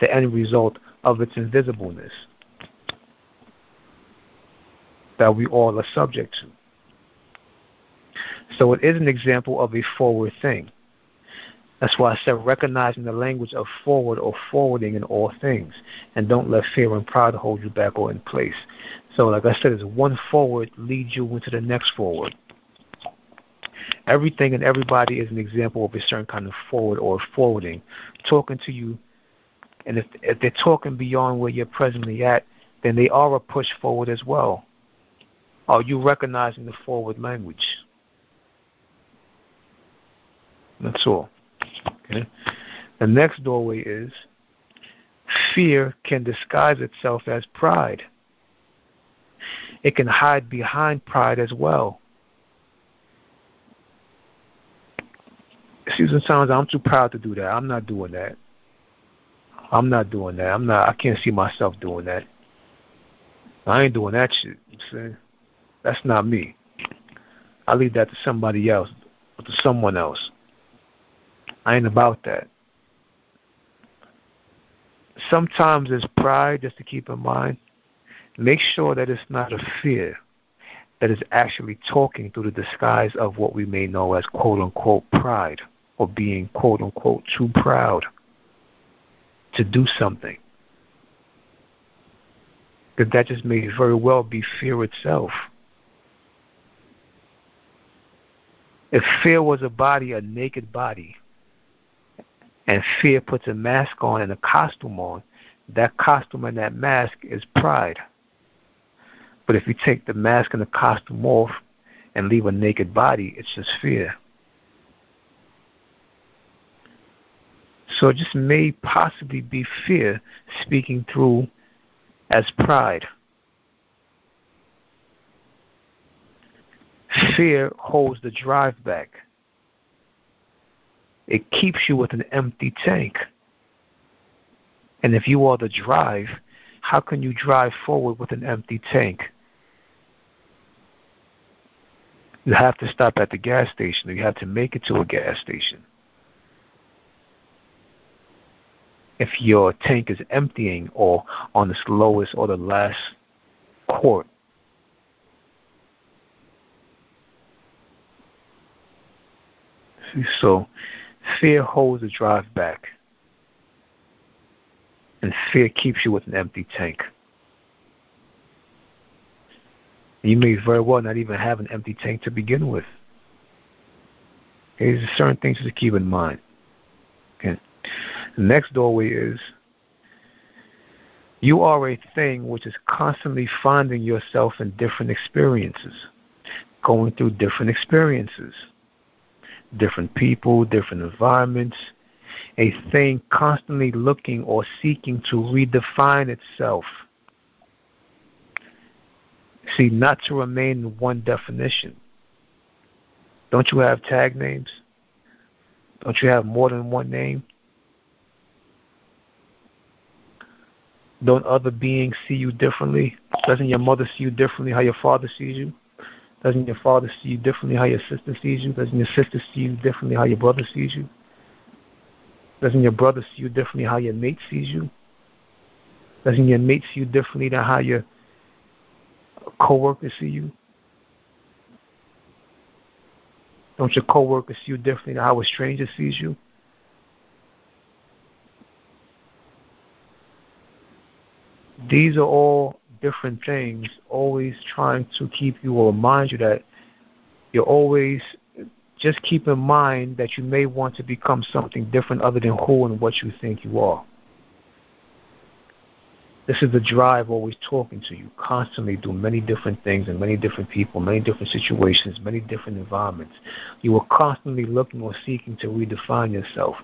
the end result of its invisibleness that we all are subject to. So it is an example of a forward thing. That's why I said recognizing the language of forward or forwarding in all things. And don't let fear and pride hold you back or in place. So, like I said, it's one forward leads you into the next forward. Everything and everybody is an example of a certain kind of forward or forwarding. Talking to you, and if, if they're talking beyond where you're presently at, then they are a push forward as well. Are you recognizing the forward language? That's all. Okay? The next doorway is fear can disguise itself as pride. It can hide behind pride as well. Susan sounds I'm too proud to do that. I'm not doing that. I'm not doing that. I'm not I can't see myself doing that. I ain't doing that shit. You see? That's not me. I leave that to somebody else, to someone else. I ain't about that. Sometimes it's pride, just to keep in mind. Make sure that it's not a fear that is actually talking through the disguise of what we may know as quote unquote pride or being quote unquote too proud to do something. Because that just may very well be fear itself. If fear was a body, a naked body, and fear puts a mask on and a costume on, that costume and that mask is pride. But if you take the mask and the costume off and leave a naked body, it's just fear. So it just may possibly be fear speaking through as pride. Fear holds the drive back it keeps you with an empty tank. And if you are the drive, how can you drive forward with an empty tank? You have to stop at the gas station, or you have to make it to a gas station. If your tank is emptying or on the slowest or the last quart, so Fear holds the drive back. And fear keeps you with an empty tank. You may very well not even have an empty tank to begin with. There's certain things to keep in mind. Okay. The next doorway is you are a thing which is constantly finding yourself in different experiences, going through different experiences. Different people, different environments, a thing constantly looking or seeking to redefine itself. See, not to remain in one definition. Don't you have tag names? Don't you have more than one name? Don't other beings see you differently? Doesn't your mother see you differently how your father sees you? Doesn't your father see you differently how your sister sees you? Doesn't your sister see you differently how your brother sees you? Doesn't your brother see you differently how your mate sees you? Doesn't your mate see you differently than how your coworkers see you? Don't your coworkers see you differently than how a stranger sees you? These are all different things, always trying to keep you or remind you that you're always just keep in mind that you may want to become something different other than who and what you think you are. This is the drive always talking to you, constantly do many different things and many different people, many different situations, many different environments. You are constantly looking or seeking to redefine yourself.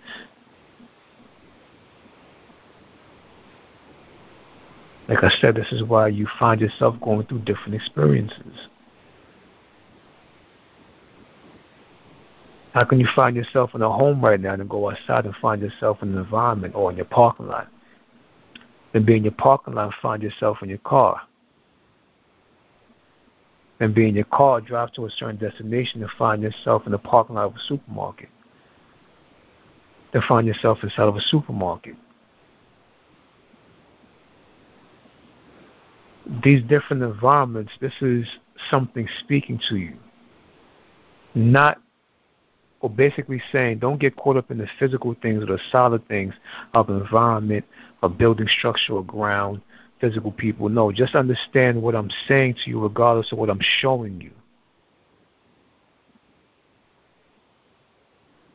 Like I said, this is why you find yourself going through different experiences. How can you find yourself in a home right now and go outside and find yourself in an environment or in your parking lot? Then be in your parking lot and find yourself in your car. And be in your car, drive to a certain destination and find yourself in the parking lot of a supermarket. Then find yourself inside of a supermarket. These different environments, this is something speaking to you. Not, or basically saying, don't get caught up in the physical things or the solid things of environment, of building structure or ground, physical people. No, just understand what I'm saying to you regardless of what I'm showing you.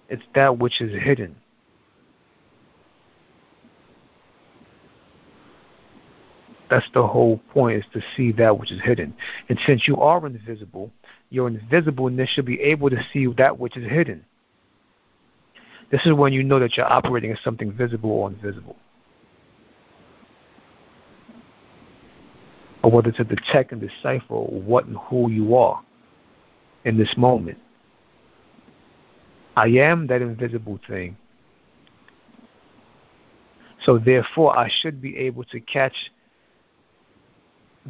It's that which is hidden. That's the whole point is to see that which is hidden. And since you are invisible, your invisibleness should be able to see that which is hidden. This is when you know that you're operating as something visible or invisible. Or whether to detect and decipher what and who you are in this moment. I am that invisible thing. So therefore, I should be able to catch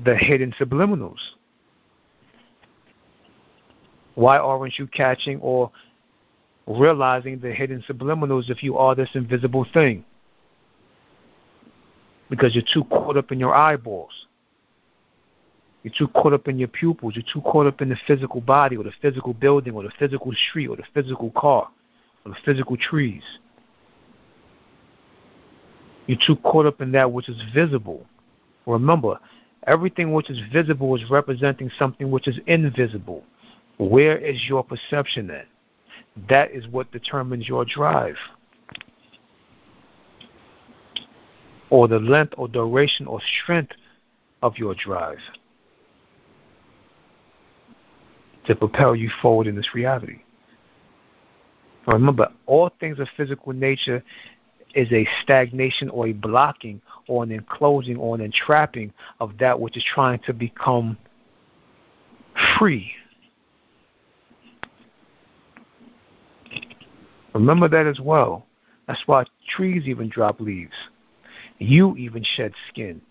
the hidden subliminals. Why aren't you catching or realizing the hidden subliminals if you are this invisible thing? Because you're too caught up in your eyeballs. You're too caught up in your pupils. You're too caught up in the physical body or the physical building or the physical street or the physical car or the physical trees. You're too caught up in that which is visible. Remember, Everything which is visible is representing something which is invisible. Where is your perception at? That is what determines your drive. Or the length or duration or strength of your drive to propel you forward in this reality. Remember, all things of physical nature is a stagnation or a blocking or an enclosing or an entrapping of that which is trying to become free. Remember that as well. That's why trees even drop leaves. You even shed skin.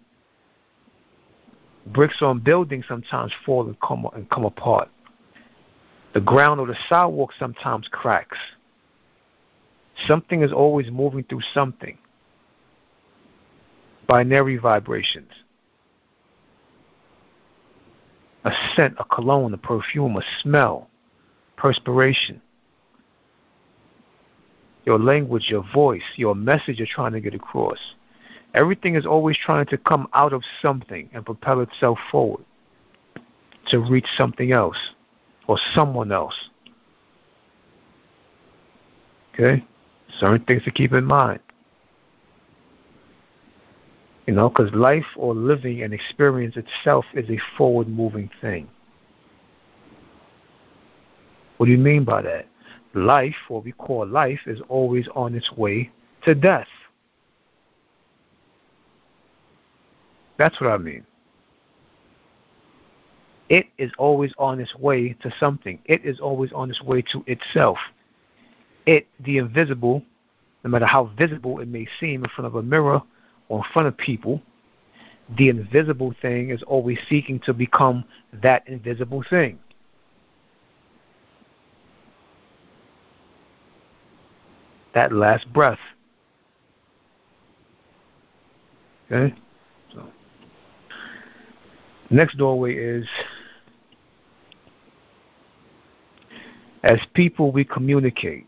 Bricks on buildings sometimes fall and come, and come apart. The ground or the sidewalk sometimes cracks. Something is always moving through something. Binary vibrations. A scent, a cologne, a perfume, a smell, perspiration. Your language, your voice, your message you're trying to get across. Everything is always trying to come out of something and propel itself forward to reach something else or someone else. Okay? Certain things to keep in mind. You know, because life or living and experience itself is a forward moving thing. What do you mean by that? life, what we call life, is always on its way to death. That's what I mean. It is always on its way to something. It is always on its way to itself. It, the invisible, no matter how visible it may seem in front of a mirror or in front of people, the invisible thing is always seeking to become that invisible thing. That last breath. Okay? So next doorway is as people we communicate.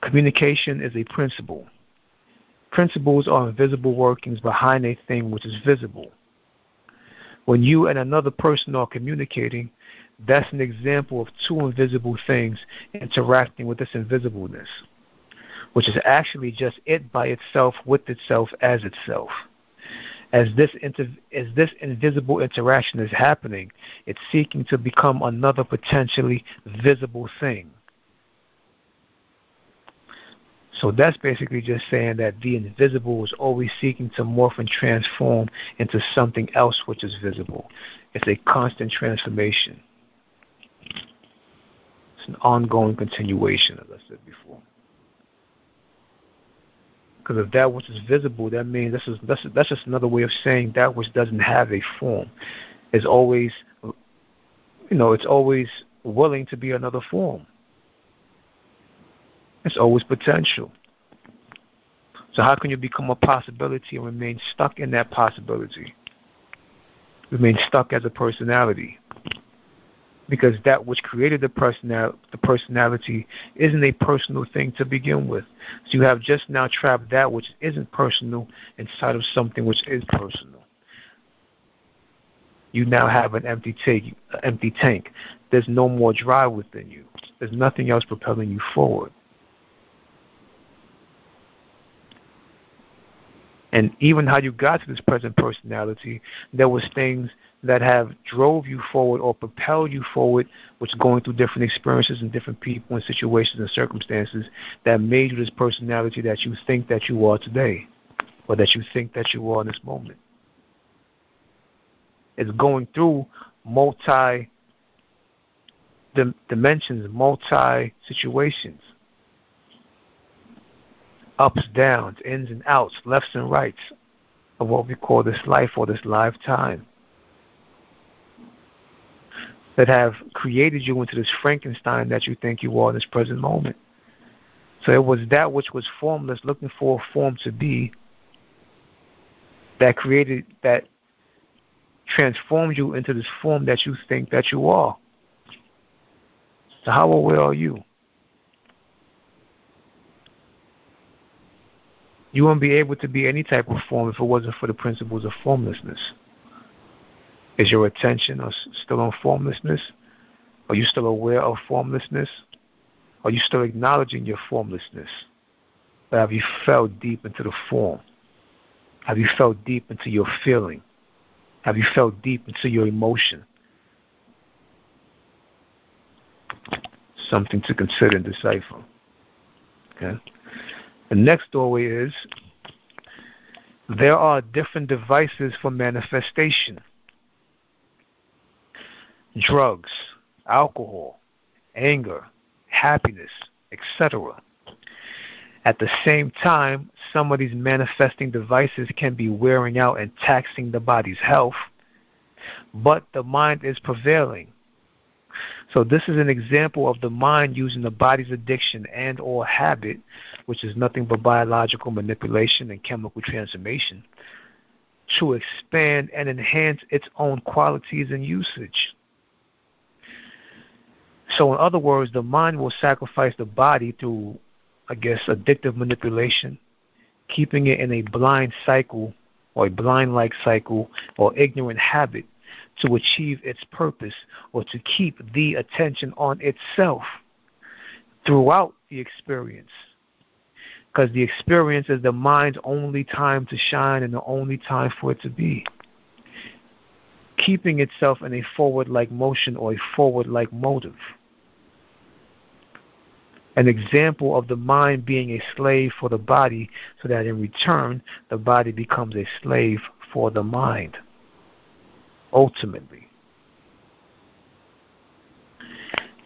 Communication is a principle. Principles are invisible workings behind a thing which is visible. When you and another person are communicating, that's an example of two invisible things interacting with this invisibleness, which is actually just it by itself with itself as itself. As this, inter- as this invisible interaction is happening, it's seeking to become another potentially visible thing. So that's basically just saying that the invisible is always seeking to morph and transform into something else which is visible. It's a constant transformation. It's an ongoing continuation, as I said before. Because if that which is visible, that means this is that's, that's just another way of saying that which doesn't have a form is always, you know, it's always willing to be another form. It's always potential. So how can you become a possibility and remain stuck in that possibility? Remain stuck as a personality. Because that which created the personal the personality isn't a personal thing to begin with. So you have just now trapped that which isn't personal inside of something which is personal. You now have an empty tank. Empty tank. There's no more drive within you. There's nothing else propelling you forward. And even how you got to this present personality, there was things that have drove you forward or propelled you forward, which going through different experiences and different people and situations and circumstances that made you this personality that you think that you are today, or that you think that you are in this moment. It's going through multi dimensions, multi situations ups, downs, ins and outs, lefts and rights of what we call this life or this lifetime that have created you into this Frankenstein that you think you are in this present moment. So it was that which was formless, looking for a form to be, that created, that transformed you into this form that you think that you are. So how aware are you? You wouldn't be able to be any type of form if it wasn't for the principles of formlessness. Is your attention still on formlessness? Are you still aware of formlessness? Are you still acknowledging your formlessness? Or have you felt deep into the form? Have you felt deep into your feeling? Have you felt deep into your emotion? Something to consider and decipher. Okay? The next doorway is there are different devices for manifestation drugs, alcohol, anger, happiness, etc. At the same time, some of these manifesting devices can be wearing out and taxing the body's health, but the mind is prevailing so this is an example of the mind using the body's addiction and or habit, which is nothing but biological manipulation and chemical transformation, to expand and enhance its own qualities and usage. So in other words, the mind will sacrifice the body through, I guess, addictive manipulation, keeping it in a blind cycle or a blind like cycle or ignorant habit to achieve its purpose or to keep the attention on itself throughout the experience. Because the experience is the mind's only time to shine and the only time for it to be. Keeping itself in a forward like motion or a forward like motive. an example of the mind being a slave for the body, so that in return, the body becomes a slave for the mind. Ultimately.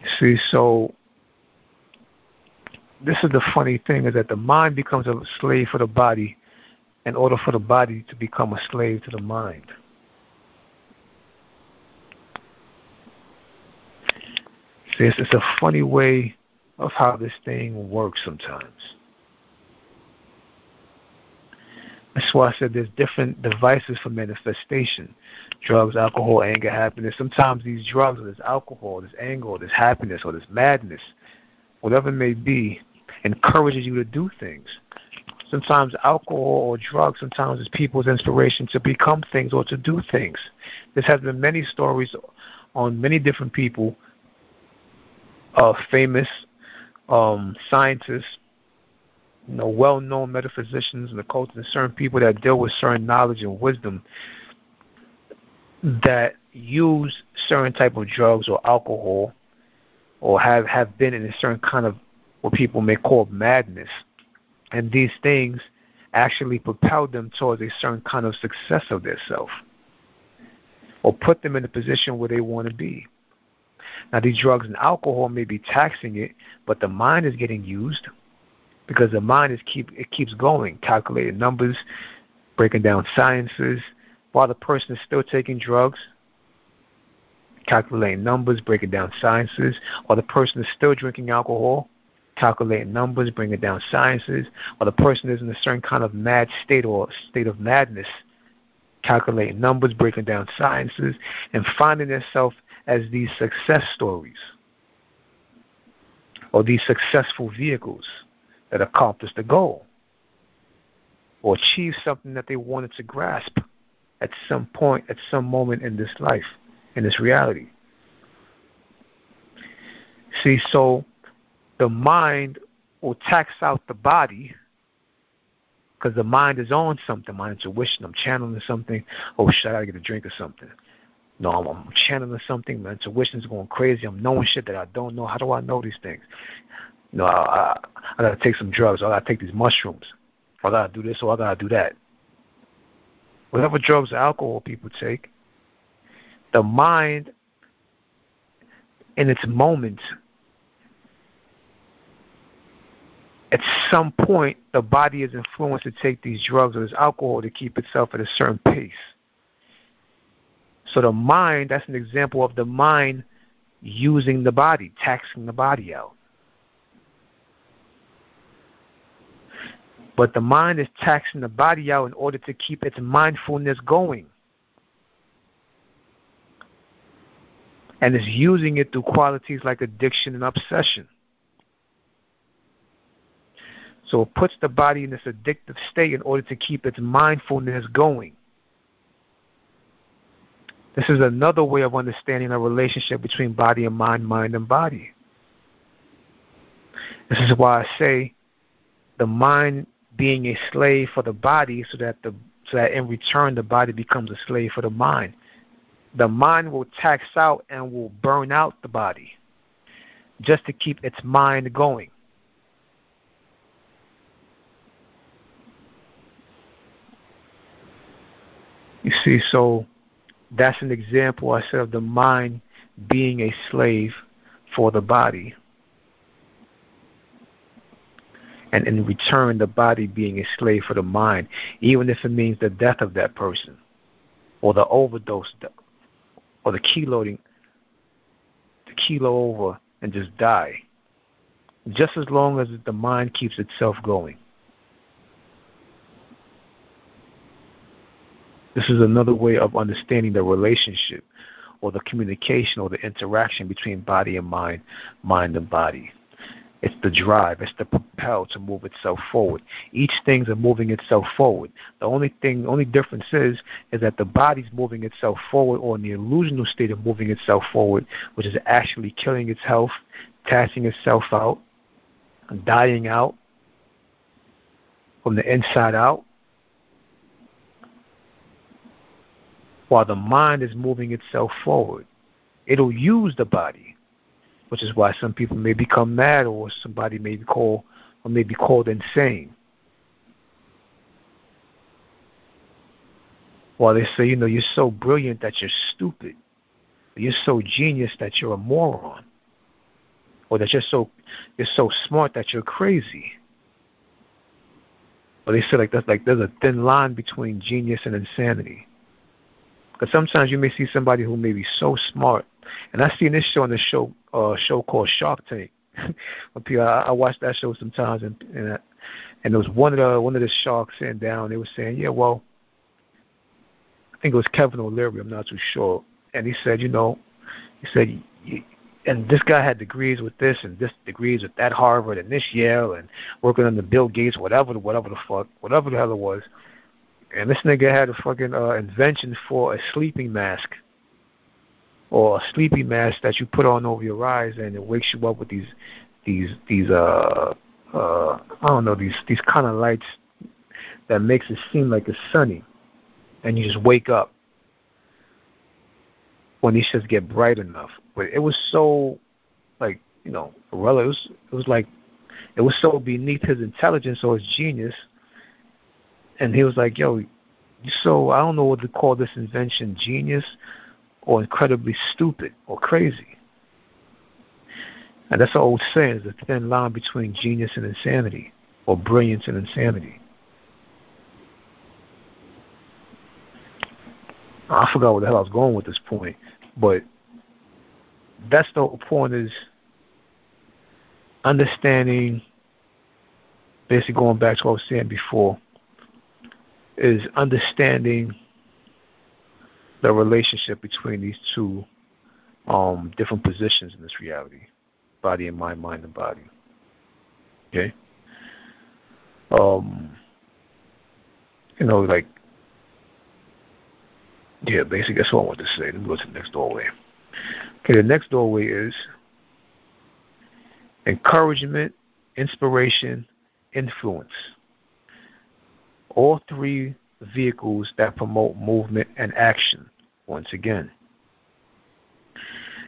You See, so this is the funny thing is that the mind becomes a slave for the body in order for the body to become a slave to the mind. See, it's, it's a funny way of how this thing works sometimes. That's why I said there's different devices for manifestation drugs, alcohol, anger, happiness. Sometimes these drugs, or this alcohol, this anger, or this happiness, or this madness, whatever it may be, encourages you to do things. Sometimes alcohol or drugs, sometimes it's people's inspiration to become things or to do things. This has been many stories on many different people, uh, famous um, scientists, you know, well-known metaphysicians and occultists, and certain people that deal with certain knowledge and wisdom that use certain type of drugs or alcohol or have, have been in a certain kind of what people may call madness. And these things actually propel them towards a certain kind of success of their self or put them in a position where they want to be. Now, these drugs and alcohol may be taxing it, but the mind is getting used because the mind is keep it keeps going, calculating numbers, breaking down sciences, while the person is still taking drugs, calculating numbers, breaking down sciences, while the person is still drinking alcohol, calculating numbers, breaking down sciences, while the person is in a certain kind of mad state or state of madness, calculating numbers, breaking down sciences, and finding themselves as these success stories or these successful vehicles that accomplish the goal or achieve something that they wanted to grasp at some point, at some moment in this life, in this reality. See, so the mind will tax out the body because the mind is on something. My intuition, I'm channeling something. Oh shit, I gotta get a drink or something. No, I'm, I'm channeling something. My intuition's going crazy. I'm knowing shit that I don't know. How do I know these things? No, I, I, I gotta take some drugs. Or I gotta take these mushrooms. Or I gotta do this. Or I gotta do that. Whatever drugs or alcohol people take, the mind, in its moment, at some point, the body is influenced to take these drugs or this alcohol to keep itself at a certain pace. So the mind, that's an example of the mind using the body, taxing the body out. But the mind is taxing the body out in order to keep its mindfulness going. And is using it through qualities like addiction and obsession. So it puts the body in this addictive state in order to keep its mindfulness going. This is another way of understanding the relationship between body and mind, mind and body. This is why I say the mind being a slave for the body so that the so that in return the body becomes a slave for the mind. The mind will tax out and will burn out the body just to keep its mind going. You see, so that's an example I said of the mind being a slave for the body. And in return, the body being a slave for the mind, even if it means the death of that person, or the overdose, or the kiloing, the kilo over and just die. Just as long as the mind keeps itself going. This is another way of understanding the relationship or the communication or the interaction between body and mind, mind and body. It's the drive, it's the propel to move itself forward. Each thing's are moving itself forward. The only thing, only difference is, is that the body's moving itself forward or in the illusional state of moving itself forward, which is actually killing its health, itself out, dying out from the inside out while the mind is moving itself forward. It'll use the body, which is why some people may become mad or somebody may be called or may be called insane. While they say, you know, you're so brilliant that you're stupid. You're so genius that you're a moron. Or that you're so you're so smart that you're crazy. Or they say like that's like there's a thin line between genius and insanity. Because sometimes you may see somebody who may be so smart, and I seen this show on the show uh, show called Shark Tank. I, I watched that show sometimes, and and, uh, and there was one of the one of the sharks sitting down. They were saying, yeah, well, I think it was Kevin O'Leary. I'm not too sure, and he said, you know, he said, and this guy had degrees with this and this degrees with that Harvard and this Yale and working the Bill Gates, whatever, whatever the fuck, whatever the hell it was. And this nigga had a fucking uh, invention for a sleeping mask or a sleepy mask that you put on over your eyes and it wakes you up with these these these uh uh I don't know these these kind of lights that makes it seem like it's sunny and you just wake up when these shits get bright enough. But it was so like, you know, well it was it was like it was so beneath his intelligence or his genius and he was like, "Yo, so I don't know what to call this invention: genius or incredibly stupid or crazy." And that's the old saying: is the thin line between genius and insanity, or brilliance and insanity. I forgot where the hell I was going with this point, but that's the point: is understanding. Basically, going back to what I was saying before, is understanding the relationship between these two um, different positions in this reality body and mind, mind and body. Okay? Um, you know, like, yeah, basically that's all I want to say. Let me go to the next doorway. Okay, the next doorway is encouragement, inspiration, influence all three vehicles that promote movement and action, once again.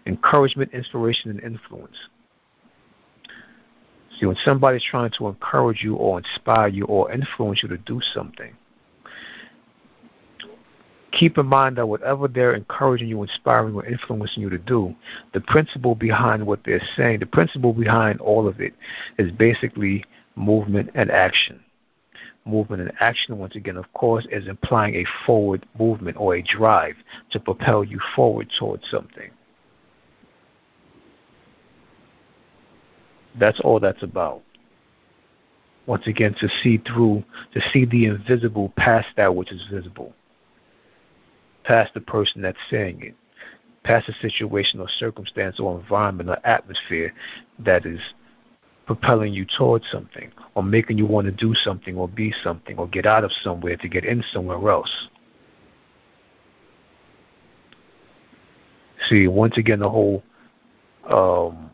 Encouragement, inspiration, and influence. See, when somebody's trying to encourage you or inspire you or influence you to do something, keep in mind that whatever they're encouraging you, inspiring, or influencing you to do, the principle behind what they're saying, the principle behind all of it is basically movement and action movement and action, once again, of course, is implying a forward movement or a drive to propel you forward towards something. That's all that's about. Once again, to see through, to see the invisible past that which is visible, past the person that's saying it, past the situation or circumstance or environment or atmosphere that is propelling you towards something or making you want to do something or be something or get out of somewhere to get in somewhere else. See, once again, the whole, um,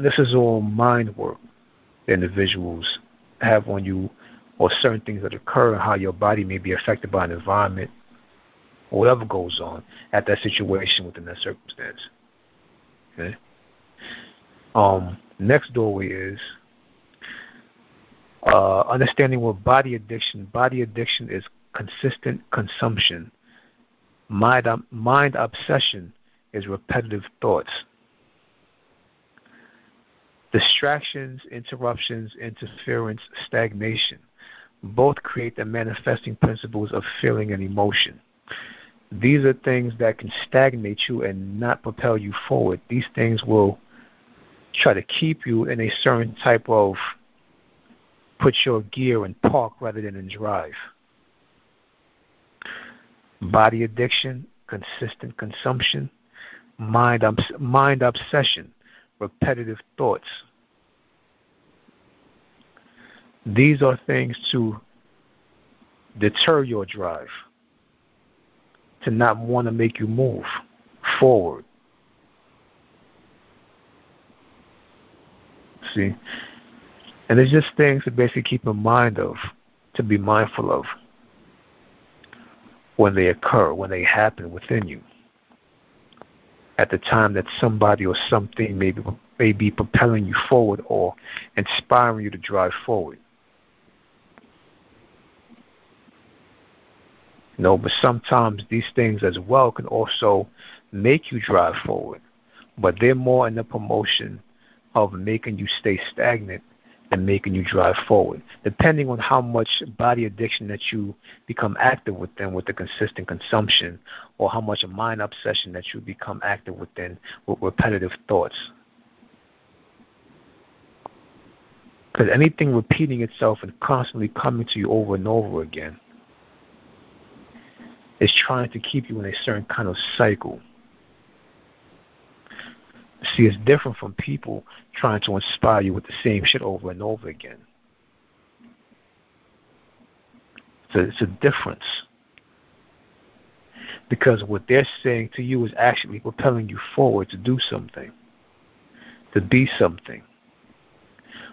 this is all mind work the individuals have on you or certain things that occur and how your body may be affected by an environment or whatever goes on at that situation within that circumstance. Okay? Um, next doorway is uh, understanding what body addiction. Body addiction is consistent consumption. Mind, mind obsession is repetitive thoughts. Distractions, interruptions, interference, stagnation both create the manifesting principles of feeling and emotion. These are things that can stagnate you and not propel you forward. These things will try to keep you in a certain type of put your gear in park rather than in drive. Body addiction, consistent consumption, mind, obs- mind obsession, repetitive thoughts. These are things to deter your drive, to not want to make you move forward. See? And it's just things to basically keep in mind of, to be mindful of when they occur, when they happen within you. At the time that somebody or something may be may be propelling you forward or inspiring you to drive forward. Know, but sometimes these things as well can also make you drive forward, but they're more in the promotion of making you stay stagnant and making you drive forward, depending on how much body addiction that you become active within with the consistent consumption, or how much mind obsession that you become active within with repetitive thoughts. Because anything repeating itself and constantly coming to you over and over again is trying to keep you in a certain kind of cycle. See, it's different from people trying to inspire you with the same shit over and over again. So it's a difference. Because what they're saying to you is actually propelling you forward to do something, to be something.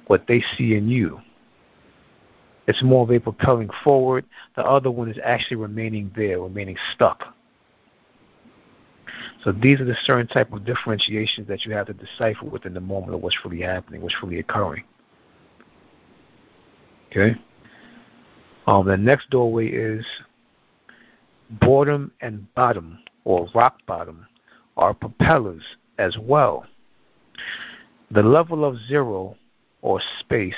What they see in you. It's more of a propelling forward. The other one is actually remaining there, remaining stuck. So these are the certain type of differentiations that you have to decipher within the moment of what's really happening, what's really occurring. Okay? Um, the next doorway is boredom and bottom, or rock bottom, are propellers as well. The level of zero, or space,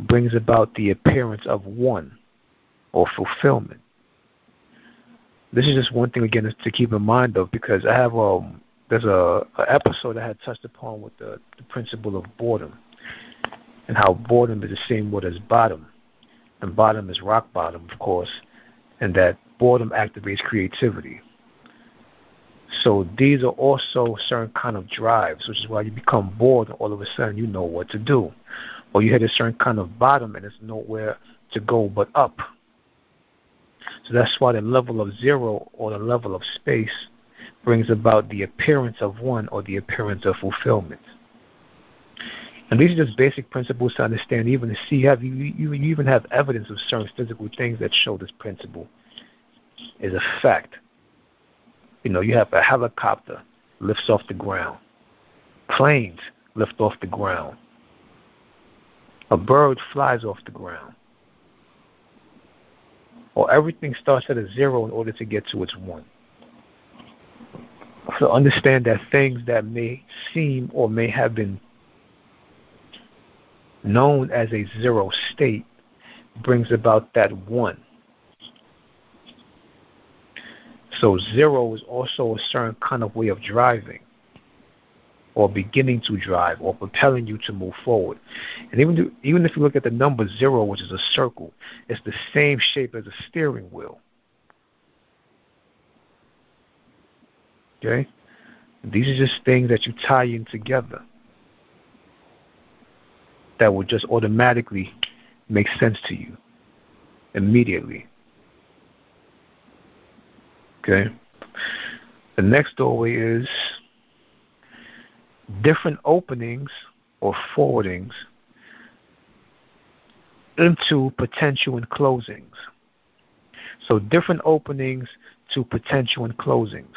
brings about the appearance of one, or fulfillment this is just one thing again to keep in mind of because I have um there's a, a episode I had touched upon with the, the principle of boredom and how boredom is the same word as bottom. And bottom is rock bottom of course and that boredom activates creativity. So these are also certain kind of drives which is why you become bored and all of a sudden you know what to do. Or you hit a certain kind of bottom and there's nowhere to go but up so that's why the level of zero or the level of space brings about the appearance of one or the appearance of fulfillment. And these are just basic principles to understand. Even to see, have you, you, you even have evidence of certain physical things that show this principle is a fact. You know, you have a helicopter lifts off the ground, planes lift off the ground, a bird flies off the ground or everything starts at a zero in order to get to its one. So understand that things that may seem or may have been known as a zero state brings about that one. So zero is also a certain kind of way of driving or beginning to drive or propelling you to move forward. And even even if you look at the number zero, which is a circle, it's the same shape as a steering wheel. Okay? These are just things that you tie in together that will just automatically make sense to you immediately. Okay? The next doorway is different openings or forwardings into potential and closings. So different openings to potential and closings.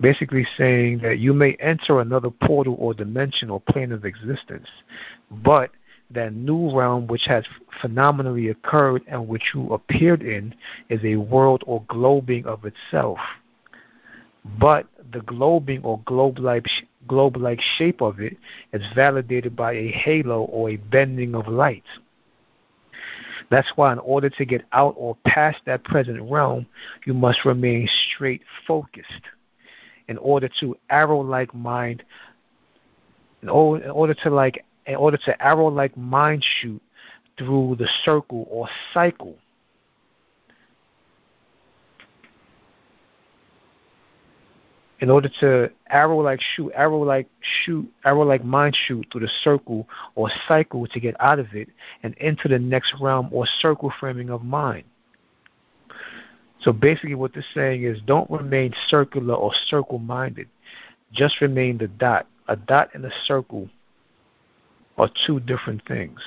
Basically saying that you may enter another portal or dimension or plane of existence, but that new realm which has phenomenally occurred and which you appeared in is a world or globing of itself but the globing or globe-like globe-like shape of it is validated by a halo or a bending of light. That's why, in order to get out or past that present realm, you must remain straight focused. In order to arrow-like mind, in order, to like, in order to arrow-like mind shoot through the circle or cycle in order to arrow like shoot, arrow like shoot, arrow like mind shoot through the circle or cycle to get out of it and into the next realm or circle framing of mind. So basically, what they're saying is don't remain circular or circle minded, just remain the dot. A dot and a circle are two different things.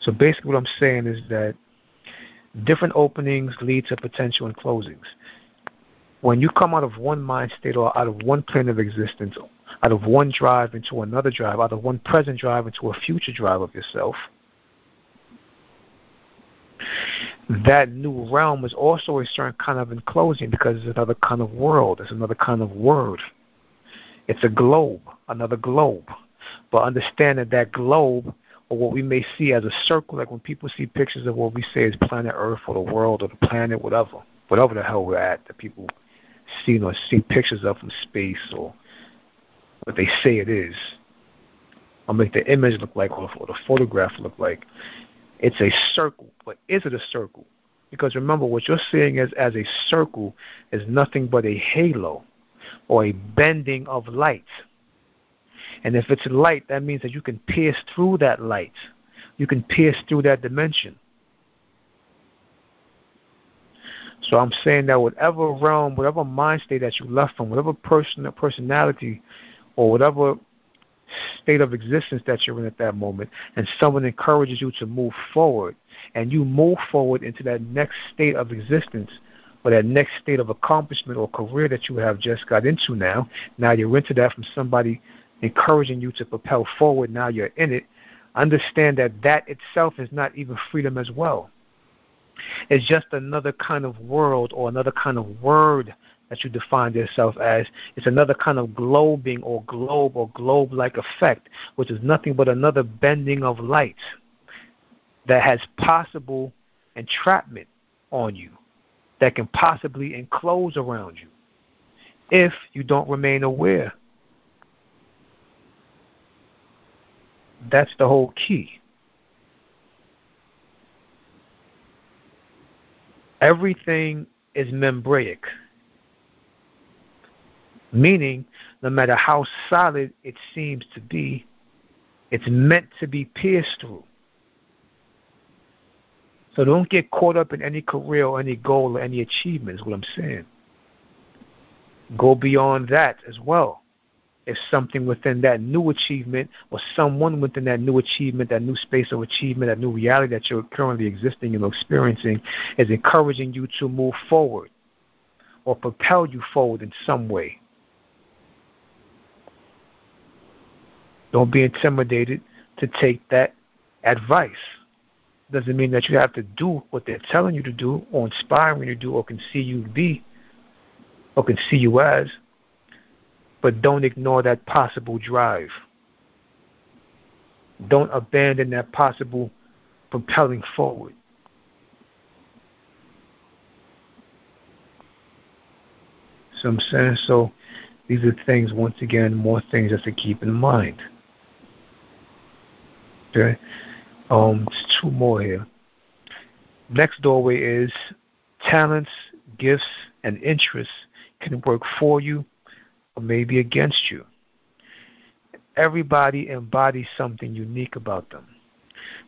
So basically, what I'm saying is that different openings lead to potential and closings when you come out of one mind state or out of one plane of existence, out of one drive into another drive, out of one present drive into a future drive of yourself, that new realm is also a certain kind of enclosing because it's another kind of world, it's another kind of word. It's a globe, another globe. But understand that that globe, or what we may see as a circle, like when people see pictures of what we say is planet Earth or the world or the planet, whatever, whatever the hell we're at, that people see or see pictures of from space or what they say it is, or make the image look like or the photograph look like. It's a circle, but is it a circle? Because remember, what you're seeing as, as a circle is nothing but a halo or a bending of light. And if it's light, that means that you can pierce through that light. You can pierce through that dimension. So I'm saying that whatever realm, whatever mind state that you left from, whatever person or personality or whatever state of existence that you're in at that moment, and someone encourages you to move forward, and you move forward into that next state of existence, or that next state of accomplishment or career that you have just got into now. Now you're into that from somebody encouraging you to propel forward. Now you're in it. Understand that that itself is not even freedom as well. It's just another kind of world or another kind of word that you define yourself as. It's another kind of globing or globe or globe like effect, which is nothing but another bending of light that has possible entrapment on you, that can possibly enclose around you if you don't remain aware. That's the whole key. Everything is membraic meaning no matter how solid it seems to be, it's meant to be pierced through. So don't get caught up in any career or any goal or any achievement, is what I'm saying. Go beyond that as well. If something within that new achievement or someone within that new achievement, that new space of achievement, that new reality that you're currently existing and experiencing is encouraging you to move forward or propel you forward in some way. Don't be intimidated to take that advice. Doesn't mean that you have to do what they're telling you to do or inspiring you to do or can see you be or can see you as, but don't ignore that possible drive. Don't abandon that possible propelling forward. So I'm saying so these are things once again, more things just to keep in mind. Okay. Um, two more here. Next doorway is talents, gifts, and interests can work for you or maybe against you. Everybody embodies something unique about them,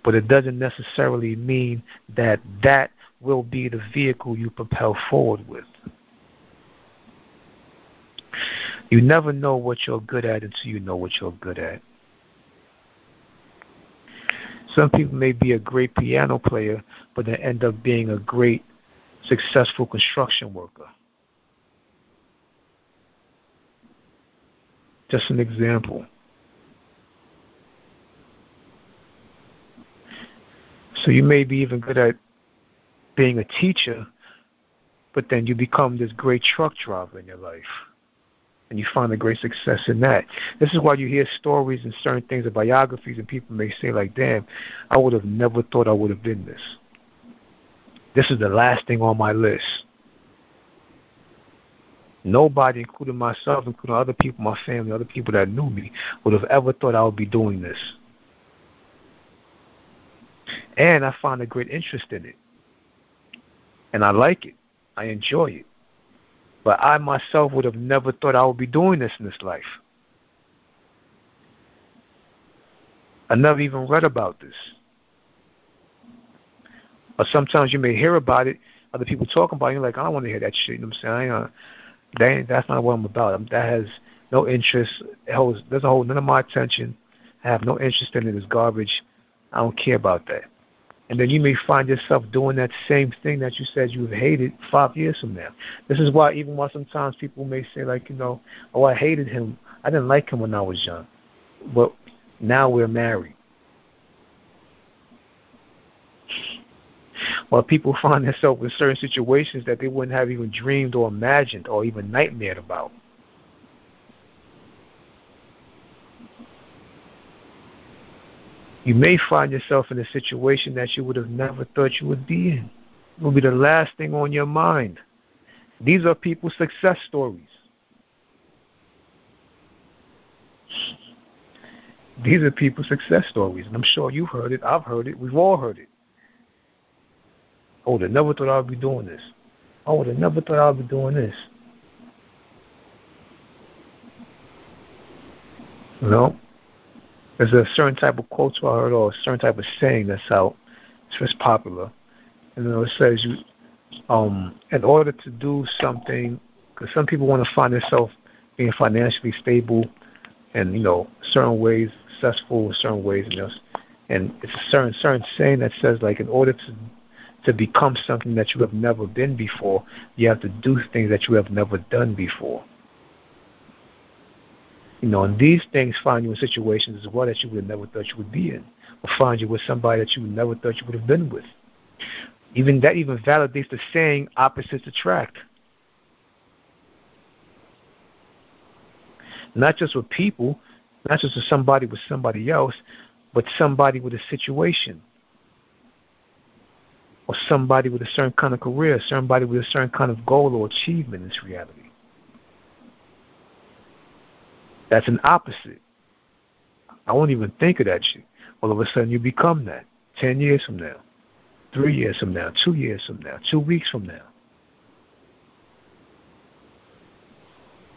but it doesn't necessarily mean that that will be the vehicle you propel forward with. You never know what you're good at until you know what you're good at. Some people may be a great piano player, but they end up being a great, successful construction worker. Just an example. So you may be even good at being a teacher, but then you become this great truck driver in your life and you find a great success in that. This is why you hear stories and certain things of biographies, and people may say, like, damn, I would have never thought I would have been this. This is the last thing on my list. Nobody, including myself, including other people, my family, other people that knew me, would have ever thought I would be doing this. And I find a great interest in it. And I like it. I enjoy it. But I myself would have never thought I would be doing this in this life. I never even read about this. Or sometimes you may hear about it, other people talking about it, you're like, I don't want to hear that shit. You know what I'm saying? That's not what I'm about. That has no interest. Holds, doesn't hold none of my attention. I have no interest in it. It's garbage. I don't care about that. And then you may find yourself doing that same thing that you said you hated five years from now. This is why even while sometimes people may say like, you know, oh I hated him. I didn't like him when I was young. But now we're married. Well, people find themselves in certain situations that they wouldn't have even dreamed or imagined or even nightmared about. You may find yourself in a situation that you would have never thought you would be in. It will be the last thing on your mind. These are people's success stories. These are people's success stories, and I'm sure you've heard it. I've heard it. We've all heard it. I would have never thought I'd be doing this. I would have never thought I'd be doing this. You know, there's a certain type of quote I heard or a certain type of saying that's out. It's just popular. And you know, it says you, um, in order to do something, because some people want to find themselves being financially stable and you know certain ways successful certain ways and just and it's a certain certain saying that says like in order to to become something that you have never been before, you have to do things that you have never done before. You know, and these things find you in situations as well that you would have never thought you would be in, or find you with somebody that you never thought you would have been with. Even that even validates the saying opposites attract. Not just with people, not just with somebody with somebody else, but somebody with a situation or somebody with a certain kind of career, somebody with a certain kind of goal or achievement in this reality. That's an opposite. I won't even think of that shit. All of a sudden you become that. Ten years from now, three years from now, two years from now, two weeks from now.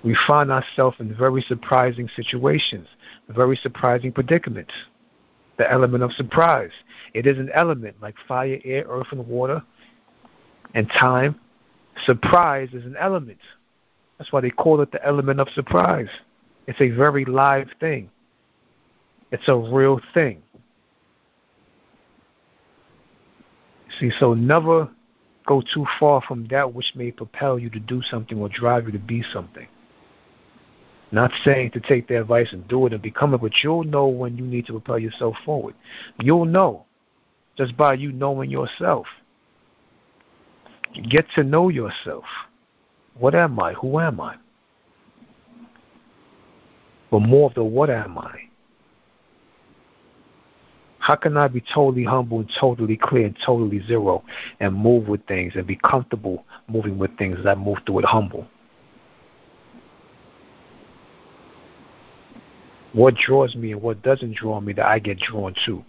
We find ourselves in very surprising situations, very surprising predicaments the element of surprise. It is an element like fire, air, earth, and water, and time. Surprise is an element. That's why they call it the element of surprise. It's a very live thing, it's a real thing. See, so never go too far from that which may propel you to do something or drive you to be something. Not saying to take their advice and do it and become it, but you'll know when you need to propel yourself forward. You'll know just by you knowing yourself. Get to know yourself. What am I? Who am I? But more of the what am I? How can I be totally humble and totally clear and totally zero and move with things and be comfortable moving with things as I move through it humble? What draws me and what doesn't draw me that I get drawn to.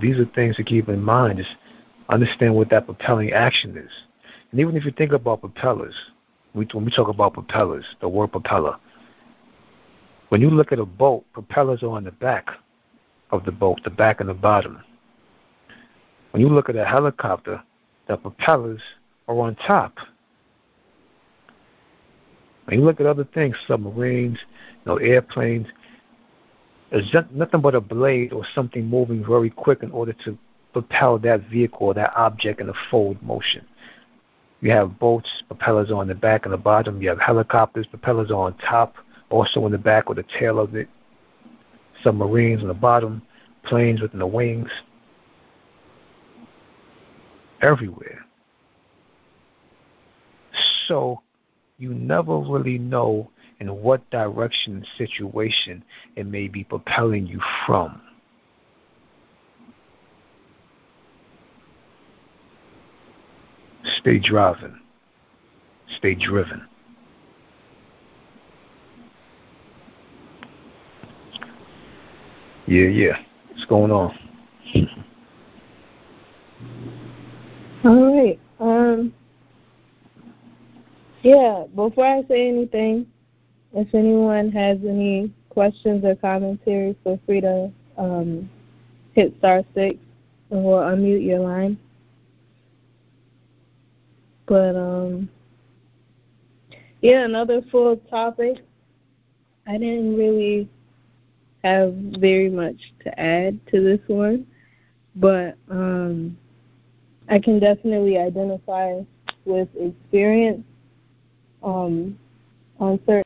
These are things to keep in mind. Just understand what that propelling action is. And even if you think about propellers, when we talk about propellers, the word propeller, when you look at a boat, propellers are on the back of the boat, the back and the bottom. When you look at a helicopter, the propellers are on top. You look at other things, submarines, you know, airplanes, there's nothing but a blade or something moving very quick in order to propel that vehicle or that object in a forward motion. You have boats, propellers on the back and the bottom. You have helicopters, propellers on top, also in the back or the tail of it. Submarines on the bottom, planes within the wings. Everywhere. So you never really know in what direction situation it may be propelling you from. Stay driving. Stay driven. Yeah, yeah. What's going on? All right. Um yeah, before I say anything, if anyone has any questions or commentary, feel free to um, hit star six and we'll unmute your line. But um, yeah, another full topic. I didn't really have very much to add to this one. but um, I can definitely identify with experience um, on certain.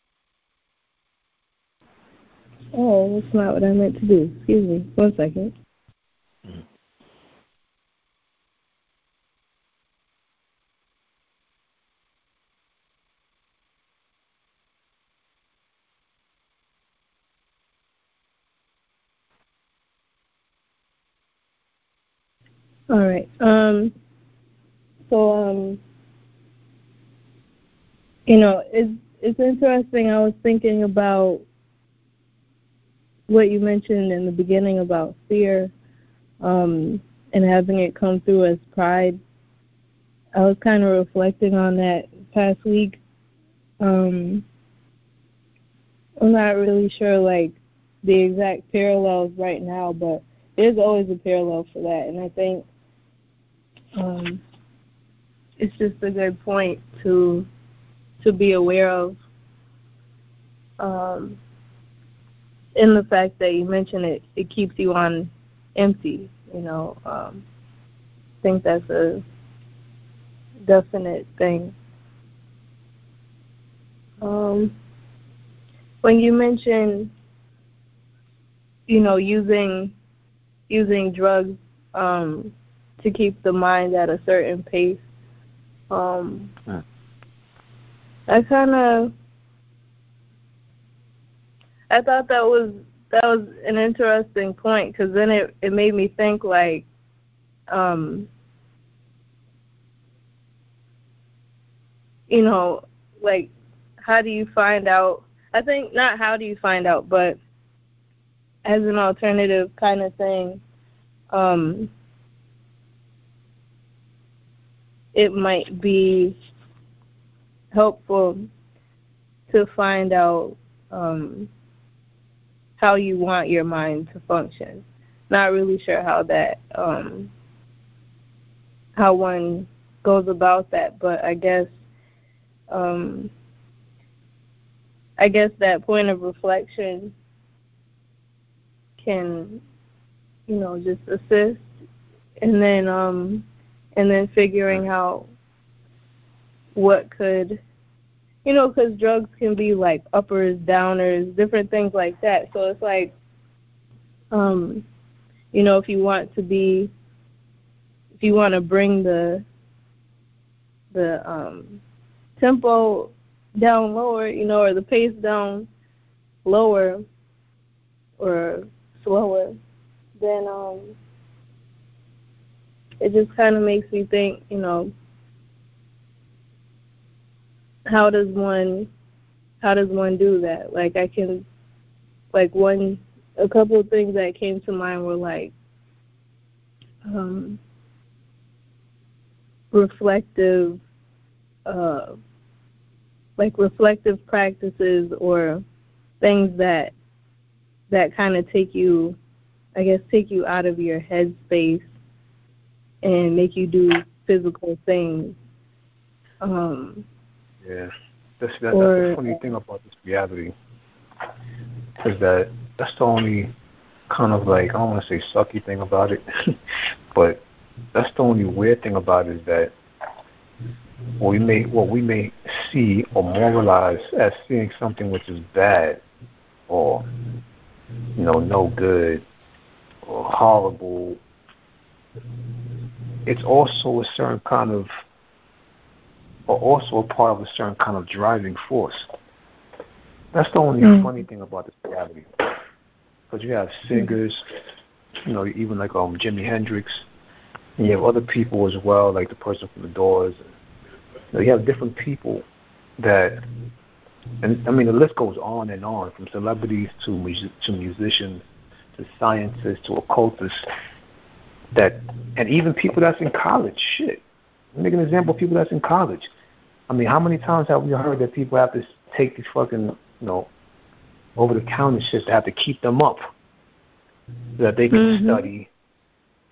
Oh, that's not what I meant to do. Excuse me. One second. All right. Um, so, um, you know, it's it's interesting. I was thinking about what you mentioned in the beginning about fear um, and having it come through as pride. I was kind of reflecting on that past week. Um, I'm not really sure, like, the exact parallels right now, but there's always a parallel for that. And I think um, it's just a good point to to be aware of. Um, in the fact that you mentioned it, it keeps you on empty. You know, um, I think that's a definite thing. Um, when you mention, you know, using using drugs um, to keep the mind at a certain pace, um. I kind of I thought that was that was an interesting point because then it it made me think like um you know like how do you find out I think not how do you find out but as an alternative kind of thing um it might be helpful to find out um how you want your mind to function. Not really sure how that um how one goes about that, but I guess um I guess that point of reflection can you know just assist and then um and then figuring out what could you know because drugs can be like uppers downers different things like that. So it's like um you know if you want to be if you want to bring the the um tempo down lower you know or the pace down lower or slower then um it just kind of makes me think you know how does one how does one do that? Like i can like one a couple of things that came to mind were like um reflective uh like reflective practices or things that that kind of take you i guess take you out of your head space and make you do physical things. Um Yeah, that's that, that's the funny thing about this reality is that that's the only kind of like I don't want to say sucky thing about it, but that's the only weird thing about it is that what we may what we may see or moralize as seeing something which is bad or you know no good or horrible. It's also a certain kind of are also a part of a certain kind of driving force. That's the only Mm. funny thing about this reality. Because you have singers, you know, even like um Jimi Hendrix, and you have other people as well, like the person from the Doors. You, know, you have different people that, and I mean the list goes on and on, from celebrities to mus- to musicians, to scientists to occultists, that, and even people that's in college. Shit, Let me make an example of people that's in college. I mean, how many times have we heard that people have to take these fucking, you know, over the counter shit to have to keep them up so that they can Mhm. study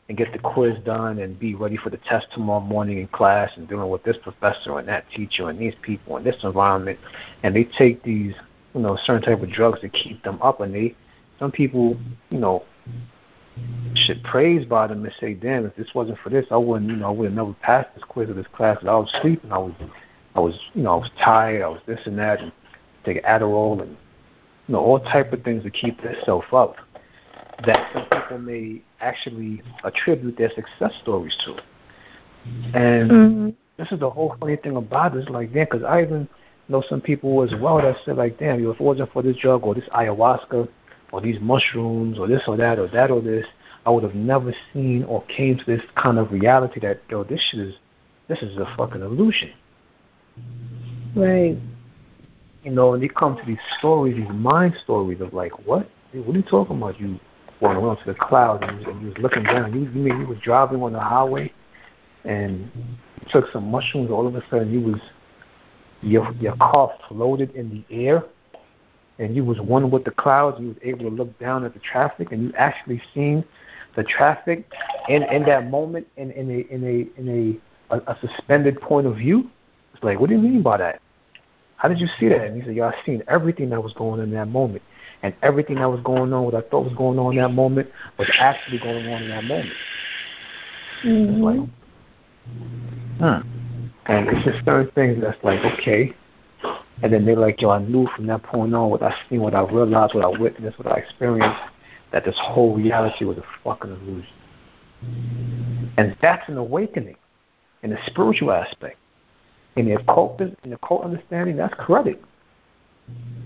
and get the quiz done and be ready for the test tomorrow morning in class and dealing with this professor and that teacher and these people and this environment and they take these, you know, certain type of drugs to keep them up and they some people, you know, should praise by them and say, damn, if this wasn't for this, I wouldn't, you know, I would have never passed this quiz or this class. I was sleeping, I was, I was, you know, I was tired, I was this and that, and take Adderall and, you know, all type of things to keep themselves up. That some people may actually attribute their success stories to. And mm-hmm. this is the whole funny thing about this, like, damn, because I even know some people as well that said, like, damn, you know, if it wasn't for this drug or this ayahuasca or these mushrooms or this or that or that or this, I would have never seen or came to this kind of reality that yo, this shit is this is a fucking illusion. Right. You know, and you come to these stories, these mind stories of like, what? What are you talking about? You went up to the clouds and you, and you was looking down. You, you mean you was driving on the highway and took some mushrooms. All of a sudden, you was your your car floated in the air and you was one with the clouds. You was able to look down at the traffic and you actually seen the traffic in in that moment in in a in a in a, a, a suspended point of view. It's like, what do you mean by that? How did you see that? And he said, "Y'all seen everything that was going on in that moment, and everything that was going on, what I thought was going on in that moment, was actually going on in that moment." Mm-hmm. Like, hmm. And it's just certain things that's like, okay. And then they're like, yo, I knew from that point on what I seen, what I realized, what I witnessed, what I experienced, that this whole reality was a fucking illusion. And that's an awakening in the spiritual aspect. In the occult, in the occult understanding, that's credit.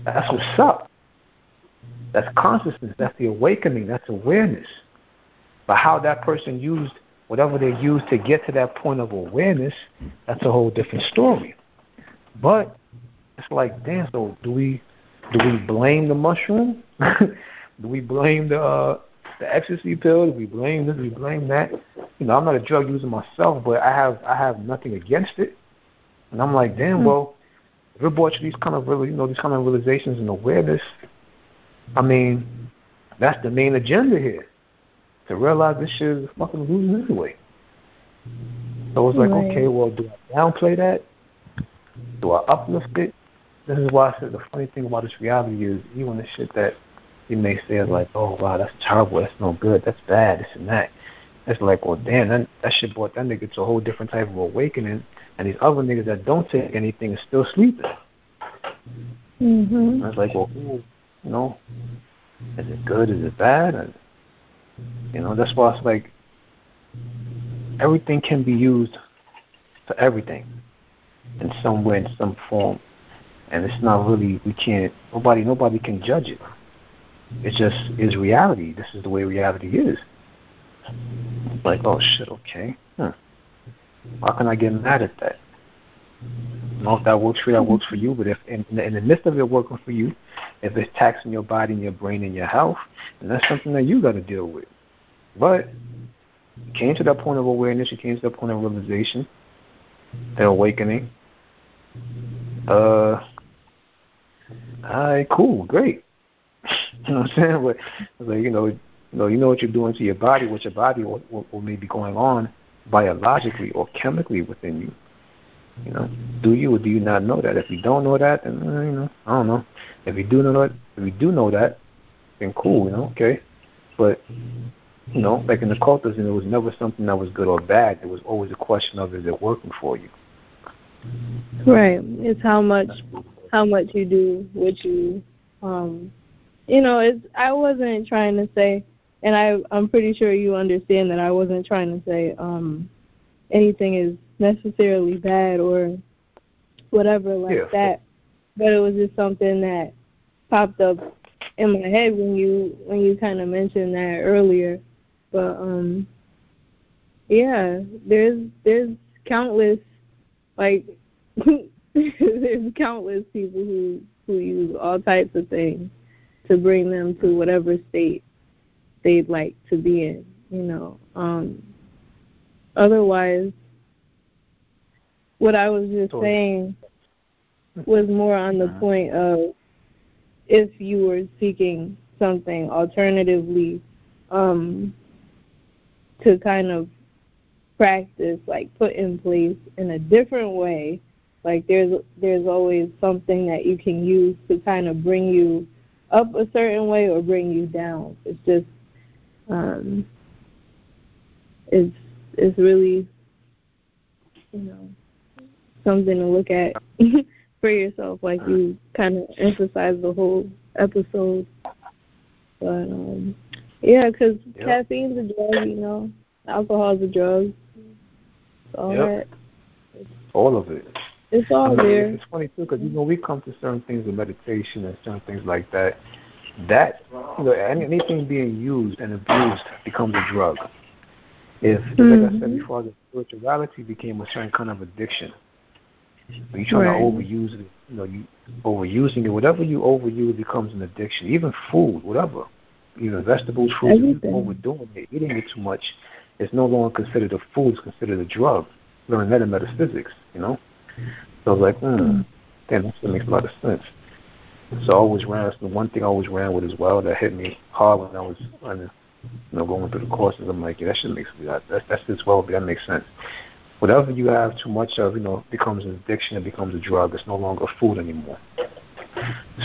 That's what's up. That's consciousness. That's the awakening. That's awareness. But how that person used whatever they used to get to that point of awareness, that's a whole different story. But it's like, damn. So do we do we blame the mushroom? Do we blame the uh, the ecstasy pill? Do we blame this? Do we blame that? You know, I'm not a drug user myself, but I have I have nothing against it. And I'm like, damn, mm-hmm. well, if it brought you these kind of really, you know, these kind of realizations and awareness, I mean, that's the main agenda here. To realize this shit is fucking losing anyway. So it's like, right. okay, well, do I downplay that? Do I uplift it? This is why I said the funny thing about this reality is even the shit that you may say is like, oh wow, that's terrible, that's no good, that's bad, this and that. It's like, well, damn, that, that shit brought that nigga to a whole different type of awakening, and these other niggas that don't take anything are still sleeping. Mm-hmm. I was like, well, you know, is it good? Is it bad? And, you know, that's why it's like everything can be used for everything in some way, in some form, and it's not really we can't nobody nobody can judge it. It just is reality. This is the way reality is. Like, oh shit, okay. Huh. How can I get mad at that? You know, if that works for you, that works for you. But if in, in the midst of it working for you, if it's taxing your body and your brain and your health, then that's something that you got to deal with. But you came to that point of awareness, you came to that point of realization, that awakening. Uh, all right, cool, great. You know what I'm saying? But like, you know, you know, you know what you're doing to your body, what your body will, will, will may be going on biologically or chemically within you. You know, do you or do you not know that? If you don't know that, then uh, you know, I don't know. If you do know that, if you do know that, then cool, you know, okay. But you know, like in the occultism, it was never something that was good or bad. It was always a question of is it working for you? Right. It's how much how much you do what you um you know, it's I wasn't trying to say, and I I'm pretty sure you understand that I wasn't trying to say um anything is necessarily bad or whatever like yeah. that. But it was just something that popped up in my head when you when you kind of mentioned that earlier. But um yeah, there's there's countless like there's countless people who who use all types of things to bring them to whatever state they'd like to be in, you know. Um otherwise what I was just saying was more on the uh-huh. point of if you were seeking something alternatively um to kind of practice like put in place in a different way like there's there's always something that you can use to kind of bring you up a certain way or bring you down. It's just um, is is really you know something to look at for yourself, like you kind of emphasize the whole episode. But um, yeah, because yep. caffeine's a drug, you know, alcohol's a drug, all yep. that. All of it. It's all I mean, there. It's funny too, because you know we come to certain things in meditation and certain things like that. That you know, anything being used and abused becomes a drug. If, mm-hmm. like I said mm-hmm. before, the spirituality became a certain kind of addiction. You try right. to overuse it, you know, you overusing it. Whatever you overuse becomes an addiction. Even food, whatever, you know, vegetables, fruits, overdoing it, eating it too much, it's no longer considered a food; it's considered a drug. Learning that in metaphysics, you know. So I was like, hmm, damn, that makes a lot of sense. So I always ran. That's the one thing I always ran with as well that hit me hard when I was, you know, going through the courses. I'm like, yeah, that should make sense. That, that's just well, that makes sense whatever you have too much of, you know, becomes an addiction. It becomes a drug. It's no longer food anymore.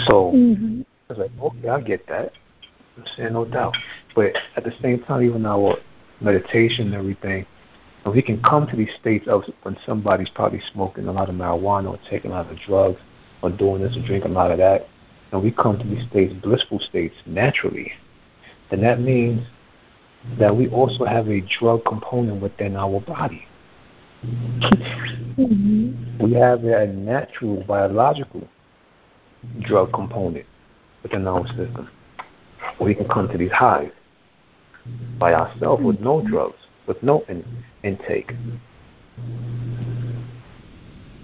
So mm-hmm. I was like, okay, I get that. I'm saying no doubt. But at the same time, even our meditation and everything, we can come to these states of when somebody's probably smoking a lot of marijuana or taking a lot of drugs or doing this or drinking a lot of that, and we come to these states, blissful states, naturally, then that means that we also have a drug component within our body. Mm-hmm. We have a natural biological drug component within our system. We can come to these highs by ourselves with no drugs, with no in, intake.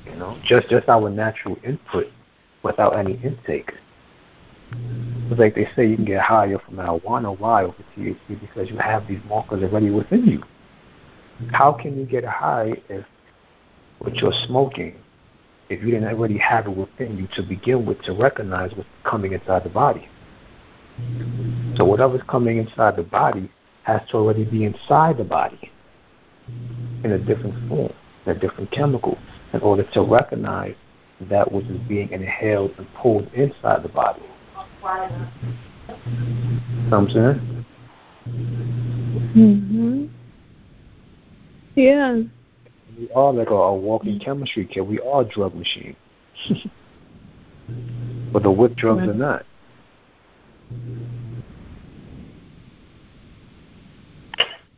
You know, just just our natural input without any intake. It's like they say you can get higher from marijuana. Why over THC? Because you have these markers already within you. How can you get high if what you're smoking, if you didn't already have it within you to begin with to recognize what's coming inside the body? So whatever's coming inside the body has to already be inside the body in a different form, in a different chemical, in order to recognize that which is being inhaled and pulled inside the body. You know what I'm saying? Mhm. Yeah. We are like a, a walking chemistry kit. We are drug machines. but the with drugs are not.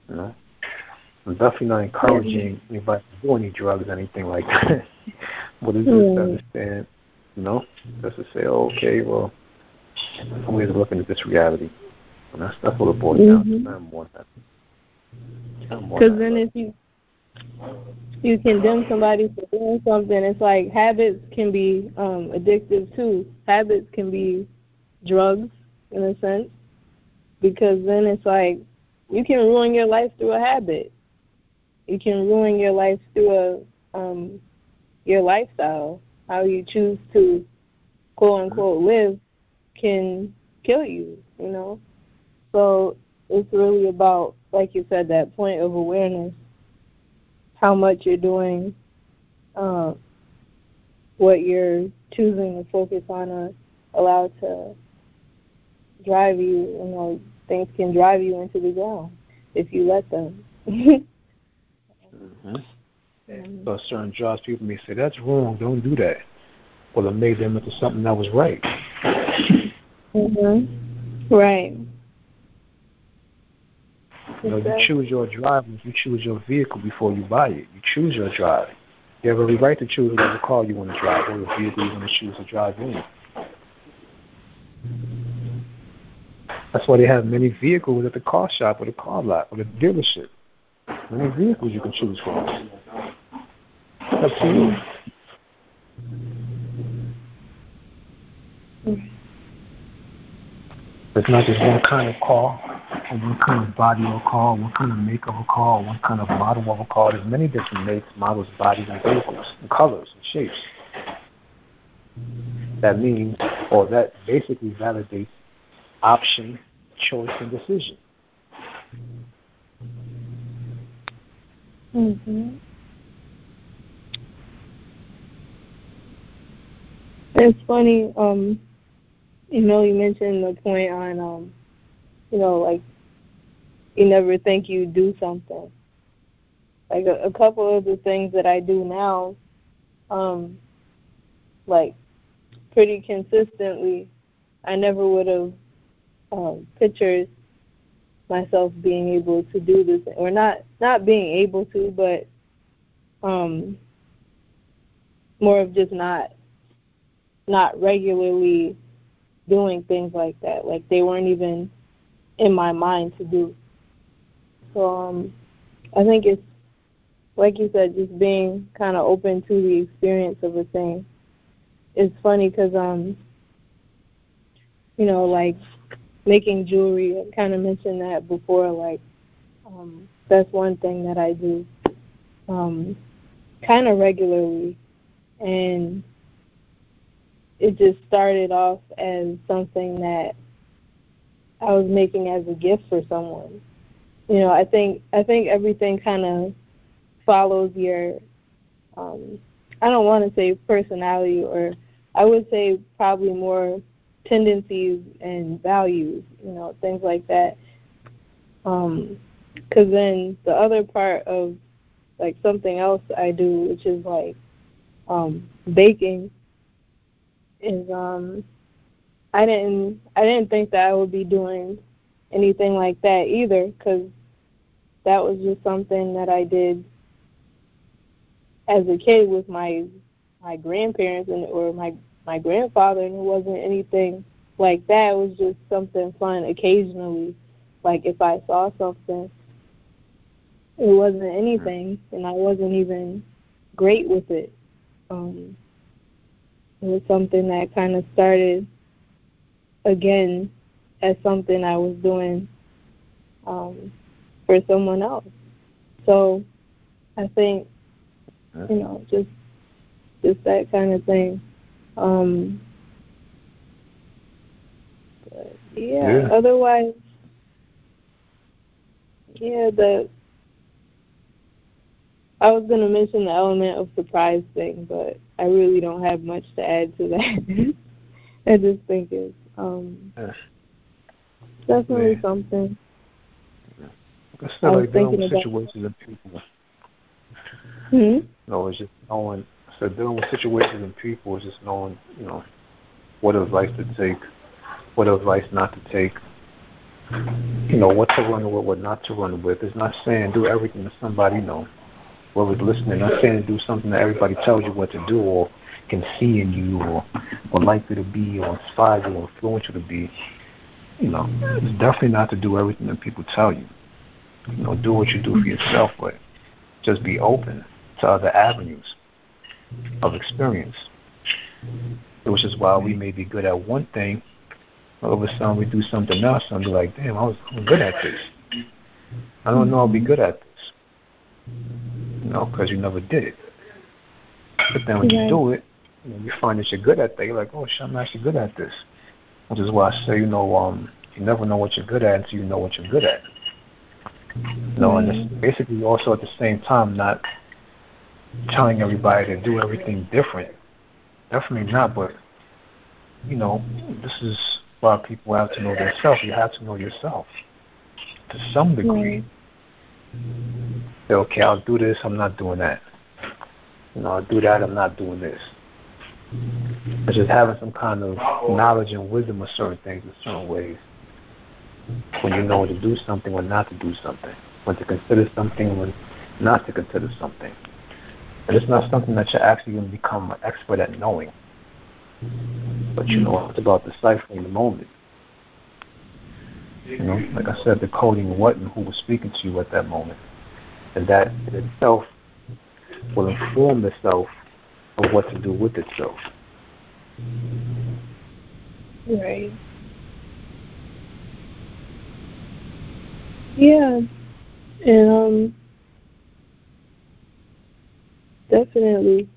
You know? I'm definitely not encouraging anybody to do any drugs or anything like that. but it's just to understand, you know, just to say, oh, okay, well, somebody's looking at this reality. And that's that's what it boils down to. Mm-hmm. I'm more than Because then if you you condemn somebody for doing something, it's like habits can be um addictive too. Habits can be drugs in a sense. Because then it's like you can ruin your life through a habit. You can ruin your life through a um your lifestyle. How you choose to quote unquote live can kill you, you know. So it's really about like you said, that point of awareness how much you're doing, uh, what you're choosing to focus on are allowed to drive you. You know, things can drive you into the ground if you let them. mm-hmm. So certain jobs, people may say that's wrong. Don't do that. Well, it made them into something that was right. Mhm. Right. You know, you choose your driver, you choose your vehicle before you buy it. You choose your drive. You have every right to choose whatever car you want to drive or the vehicle you want to choose to drive in. That's why they have many vehicles at the car shop or the car lot or the dealership. Many vehicles you can choose from. It's up to you. It's not just one kind of car, or one kind of body of a car, one kind of make of a car, one kind of model of a car. There's many different makes, models, bodies, and vehicles, and colors and shapes. That means, or that basically validates option, choice, and decision. Mhm. It's funny. Um, you know, you mentioned the point on, um, you know, like you never think you do something. Like a, a couple of the things that I do now, um, like pretty consistently, I never would have um, pictured myself being able to do this, or not not being able to, but um, more of just not not regularly doing things like that. Like they weren't even in my mind to do. So um, I think it's like you said, just being kind of open to the experience of a thing. It's funny because um, you know, like making jewelry. I kind of mentioned that before. Like um, that's one thing that I do um, kind of regularly, and it just started off as something that I was making as a gift for someone. You know, I think I think everything kind of follows your um I don't want to say personality or I would say probably more tendencies and values, you know, things like that. Um cuz then the other part of like something else I do which is like um baking is um I didn't I didn't think that I would be doing anything like that either cuz that was just something that I did as a kid with my my grandparents and or my my grandfather and it wasn't anything like that. It was just something fun occasionally like if I saw something. It wasn't anything and I wasn't even great with it. Um it was something that kind of started again as something I was doing um, for someone else. So I think you know just just that kind of thing. Um, but yeah, Yeah. Otherwise, yeah. The I was gonna mention the element of surprise thing, but I really don't have much to add to that. I just think it's um, Yes. definitely Yeah. something. Like I I like dealing with situations and people. Hmm? Know, it's just knowing. So dealing with situations and people is just knowing, you know, what advice to take, what advice not to take. You know, what to run with, what not to run with. It's not saying do everything that somebody you know. Whoever's listening, not saying to do something that everybody tells you what to do or can see in you or or like you to be or inspire you or influence you to be. You know, it's definitely not to do everything that people tell you. You know, do what you do for yourself, but just be open to other avenues of experience. Which is why we may be good at one thing, all of a sudden we do something else and be like, damn, I was good at this. I don't know I'll be good at this. Know, because you never did it. But then when you do it, you, know, you find that you're good at that. You're like, oh shit, I'm actually good at this. Which is why I say, you know, um, you never know what you're good at until you know what you're good at. You know, and it's basically also at the same time not telling everybody to do everything different. Definitely not, but you know, this is why people have to know themselves. You have to know yourself to some degree. Say, okay, I'll do this. I'm not doing that. You know, I'll do that. I'm not doing this. It's just having some kind of knowledge and wisdom of certain things in certain ways. When you know to do something or not to do something. When to consider something, when not to consider something. And it's not something that you're actually going to become an expert at knowing. But you know, it's about deciphering the moment. You know, like I said, the coding what and who was speaking to you at that moment. And that in itself will inform the self of what to do with itself. Right. Yeah. And um definitely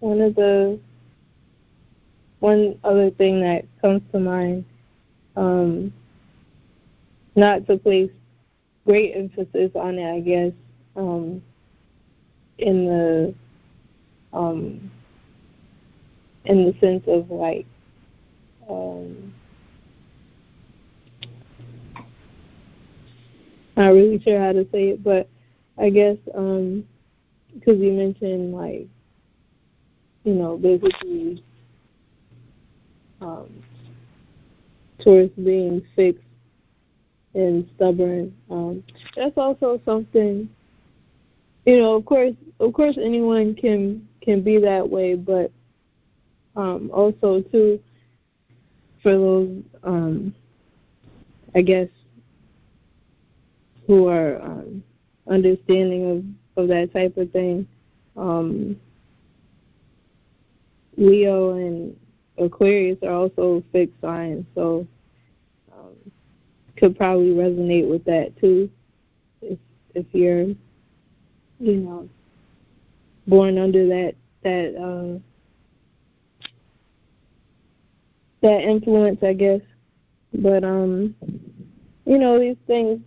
one of the one other thing that comes to mind, um not to place great emphasis on it I guess, um in the um in the sense of like um not really sure how to say it, but I guess um because you mentioned like you know basically um towards being fixed and stubborn. Um, that's also something you know, of course of course anyone can can be that way, but um also too for those um I guess who are um understanding of, of that type of thing. Um Leo and Aquarius are also fixed signs, so um, could probably resonate with that too. If if you're, you know, born under that that uh, that influence, I guess. But um, you know, these things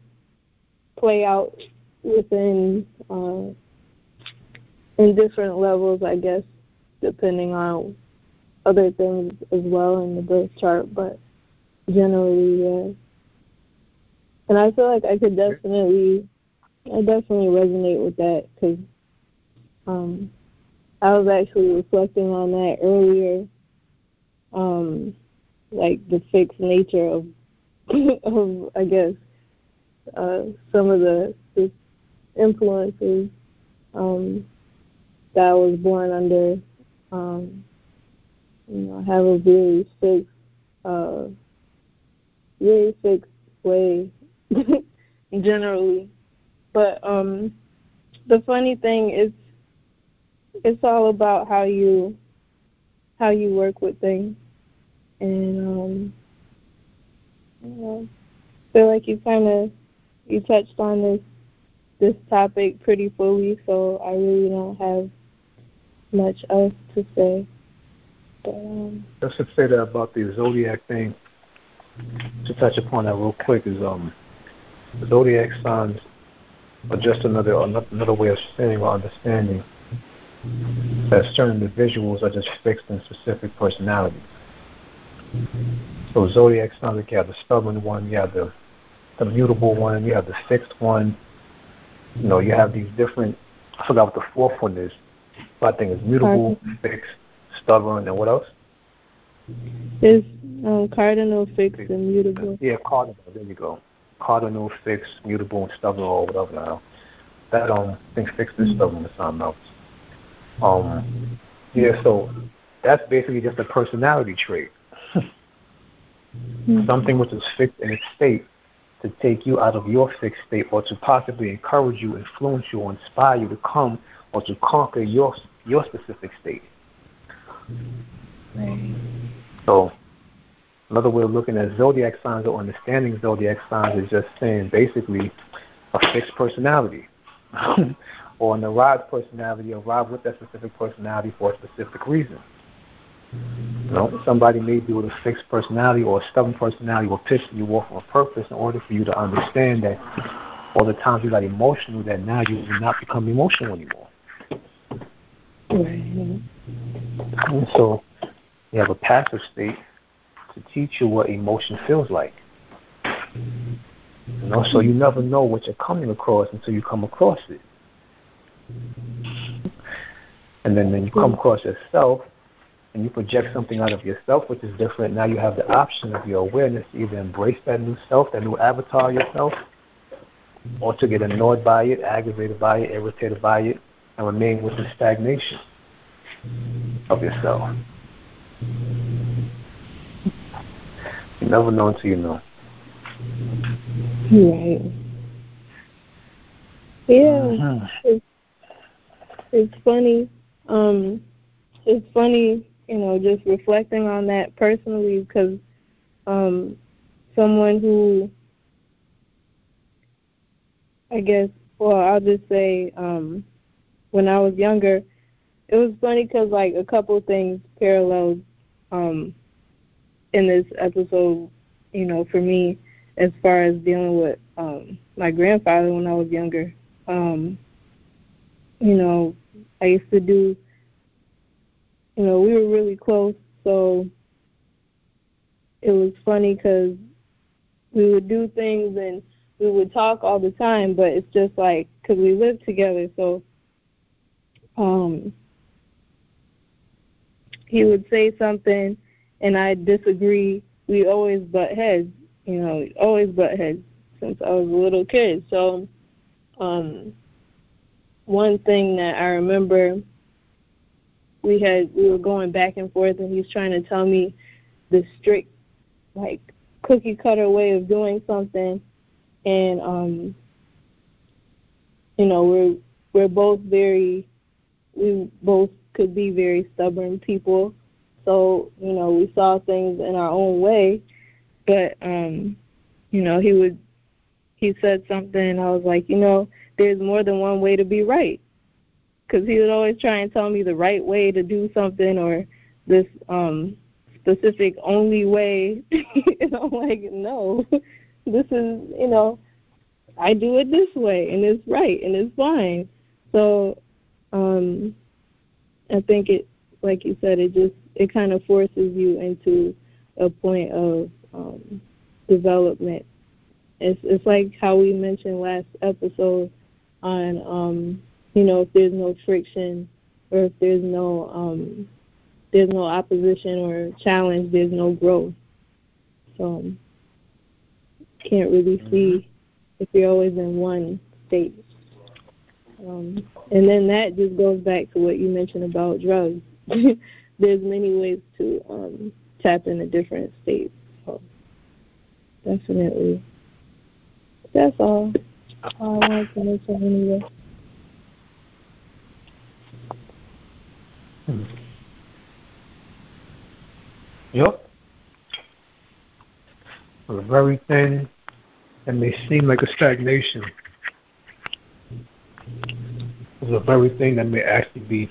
play out within uh, in different levels, I guess, depending on other things as well in the birth chart, but generally, yeah. And I feel like I could definitely, I definitely resonate with that because um, I was actually reflecting on that earlier, um, like the fixed nature of, of I guess, uh, some of the, the influences um, that I was born under. Um, you know, have a very fixed, uh, very fixed way generally. But um, the funny thing is, it's all about how you how you work with things, and um, you feel like you kind of you touched on this this topic pretty fully, so I really don't have much else to say. Just to say that about the zodiac thing, to touch upon that real quick is um, zodiac signs are just another another way of saying or understanding that certain individuals are just fixed in specific personalities. So zodiac signs, like you have the stubborn one, you have the the mutable one, you have the fixed one. You know, you have these different. I forgot what the fourth one is. But I think it's mutable, fixed, stubborn, and what else? Is um, cardinal, fixed, and mutable. Yeah, cardinal. There you go. Cardinal, fixed, mutable, and stubborn, or whatever. Now, that um, I think fixed and stubborn is something else. Um, yeah. So that's basically just a personality trait. mm-hmm. Something which is fixed in its state to take you out of your fixed state, or to possibly encourage you, influence you, or inspire you to come or to conquer your your specific state. Right. So another way of looking at zodiac signs or understanding zodiac signs is just saying basically a fixed personality. or an arrived personality, arrived with that specific personality for a specific reason. You know, somebody may be with a fixed personality or a stubborn personality will piss you off on purpose in order for you to understand that all the times you got emotional that now you will not become emotional anymore. Right. Mm-hmm. And so you have a passive state to teach you what emotion feels like. You know, so you never know what you're coming across until you come across it. And then when you come across yourself and you project something out of yourself which is different, now you have the option of your awareness to either embrace that new self, that new avatar yourself, or to get annoyed by it, aggravated by it, irritated by it, and remain with the stagnation of yourself. You never know until you know. Right. Yeah, uh-huh. it's it's funny. Um, it's funny, you know, just reflecting on that personally because um, someone who I guess, well, I'll just say, um, when I was younger, it was funny because like a couple things paralleled um, in this episode, you know, for me as far as dealing with um, my grandfather when I was younger. Um, you know, I used to do, you know, we were really close, so it was funny because we would do things and we would talk all the time, but it's just like because we lived together, so um, he would say something and I disagree. We always butt heads, you know, always butt heads since I was a little kid. So, um, one thing that I remember we had we were going back and forth and he was trying to tell me the strict like cookie cutter way of doing something and um you know we're we're both very we both could be very stubborn people. So you know we saw things in our own way but um you know he would he said something and i was like you know there's more than one way to be right. Because he would always try and tell me the right way to do something or this um specific only way. And i'm like no this is you know i do it this way and it's right and it's fine. So um i think it like you said it just it kind of forces you into a point of um development it's it's like how we mentioned last episode on um you know if there's no friction or if there's no um there's no opposition or challenge, there's no growth. So can't really mm-hmm. see if you're always in one state. Um, and then that just goes back to what you mentioned about drugs. there's many ways to um, tap into different states. So definitely. That's all. I wanted to mention anyway. Mm-hmm. Yep. The very thing that may seem like a stagnation is the very thing that may actually be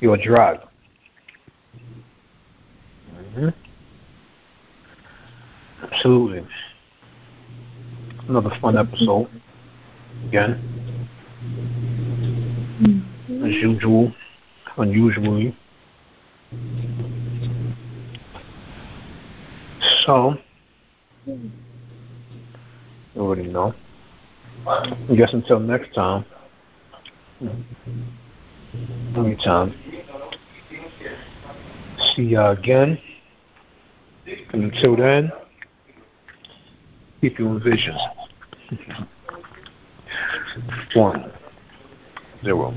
your drug. Mm-hmm. Absolutely. Another fun episode. Again. Mm-hmm. As usual, unusually. So, you already know. I guess until next time. Anytime. See ya again. And until then, keep your visions. One, zero.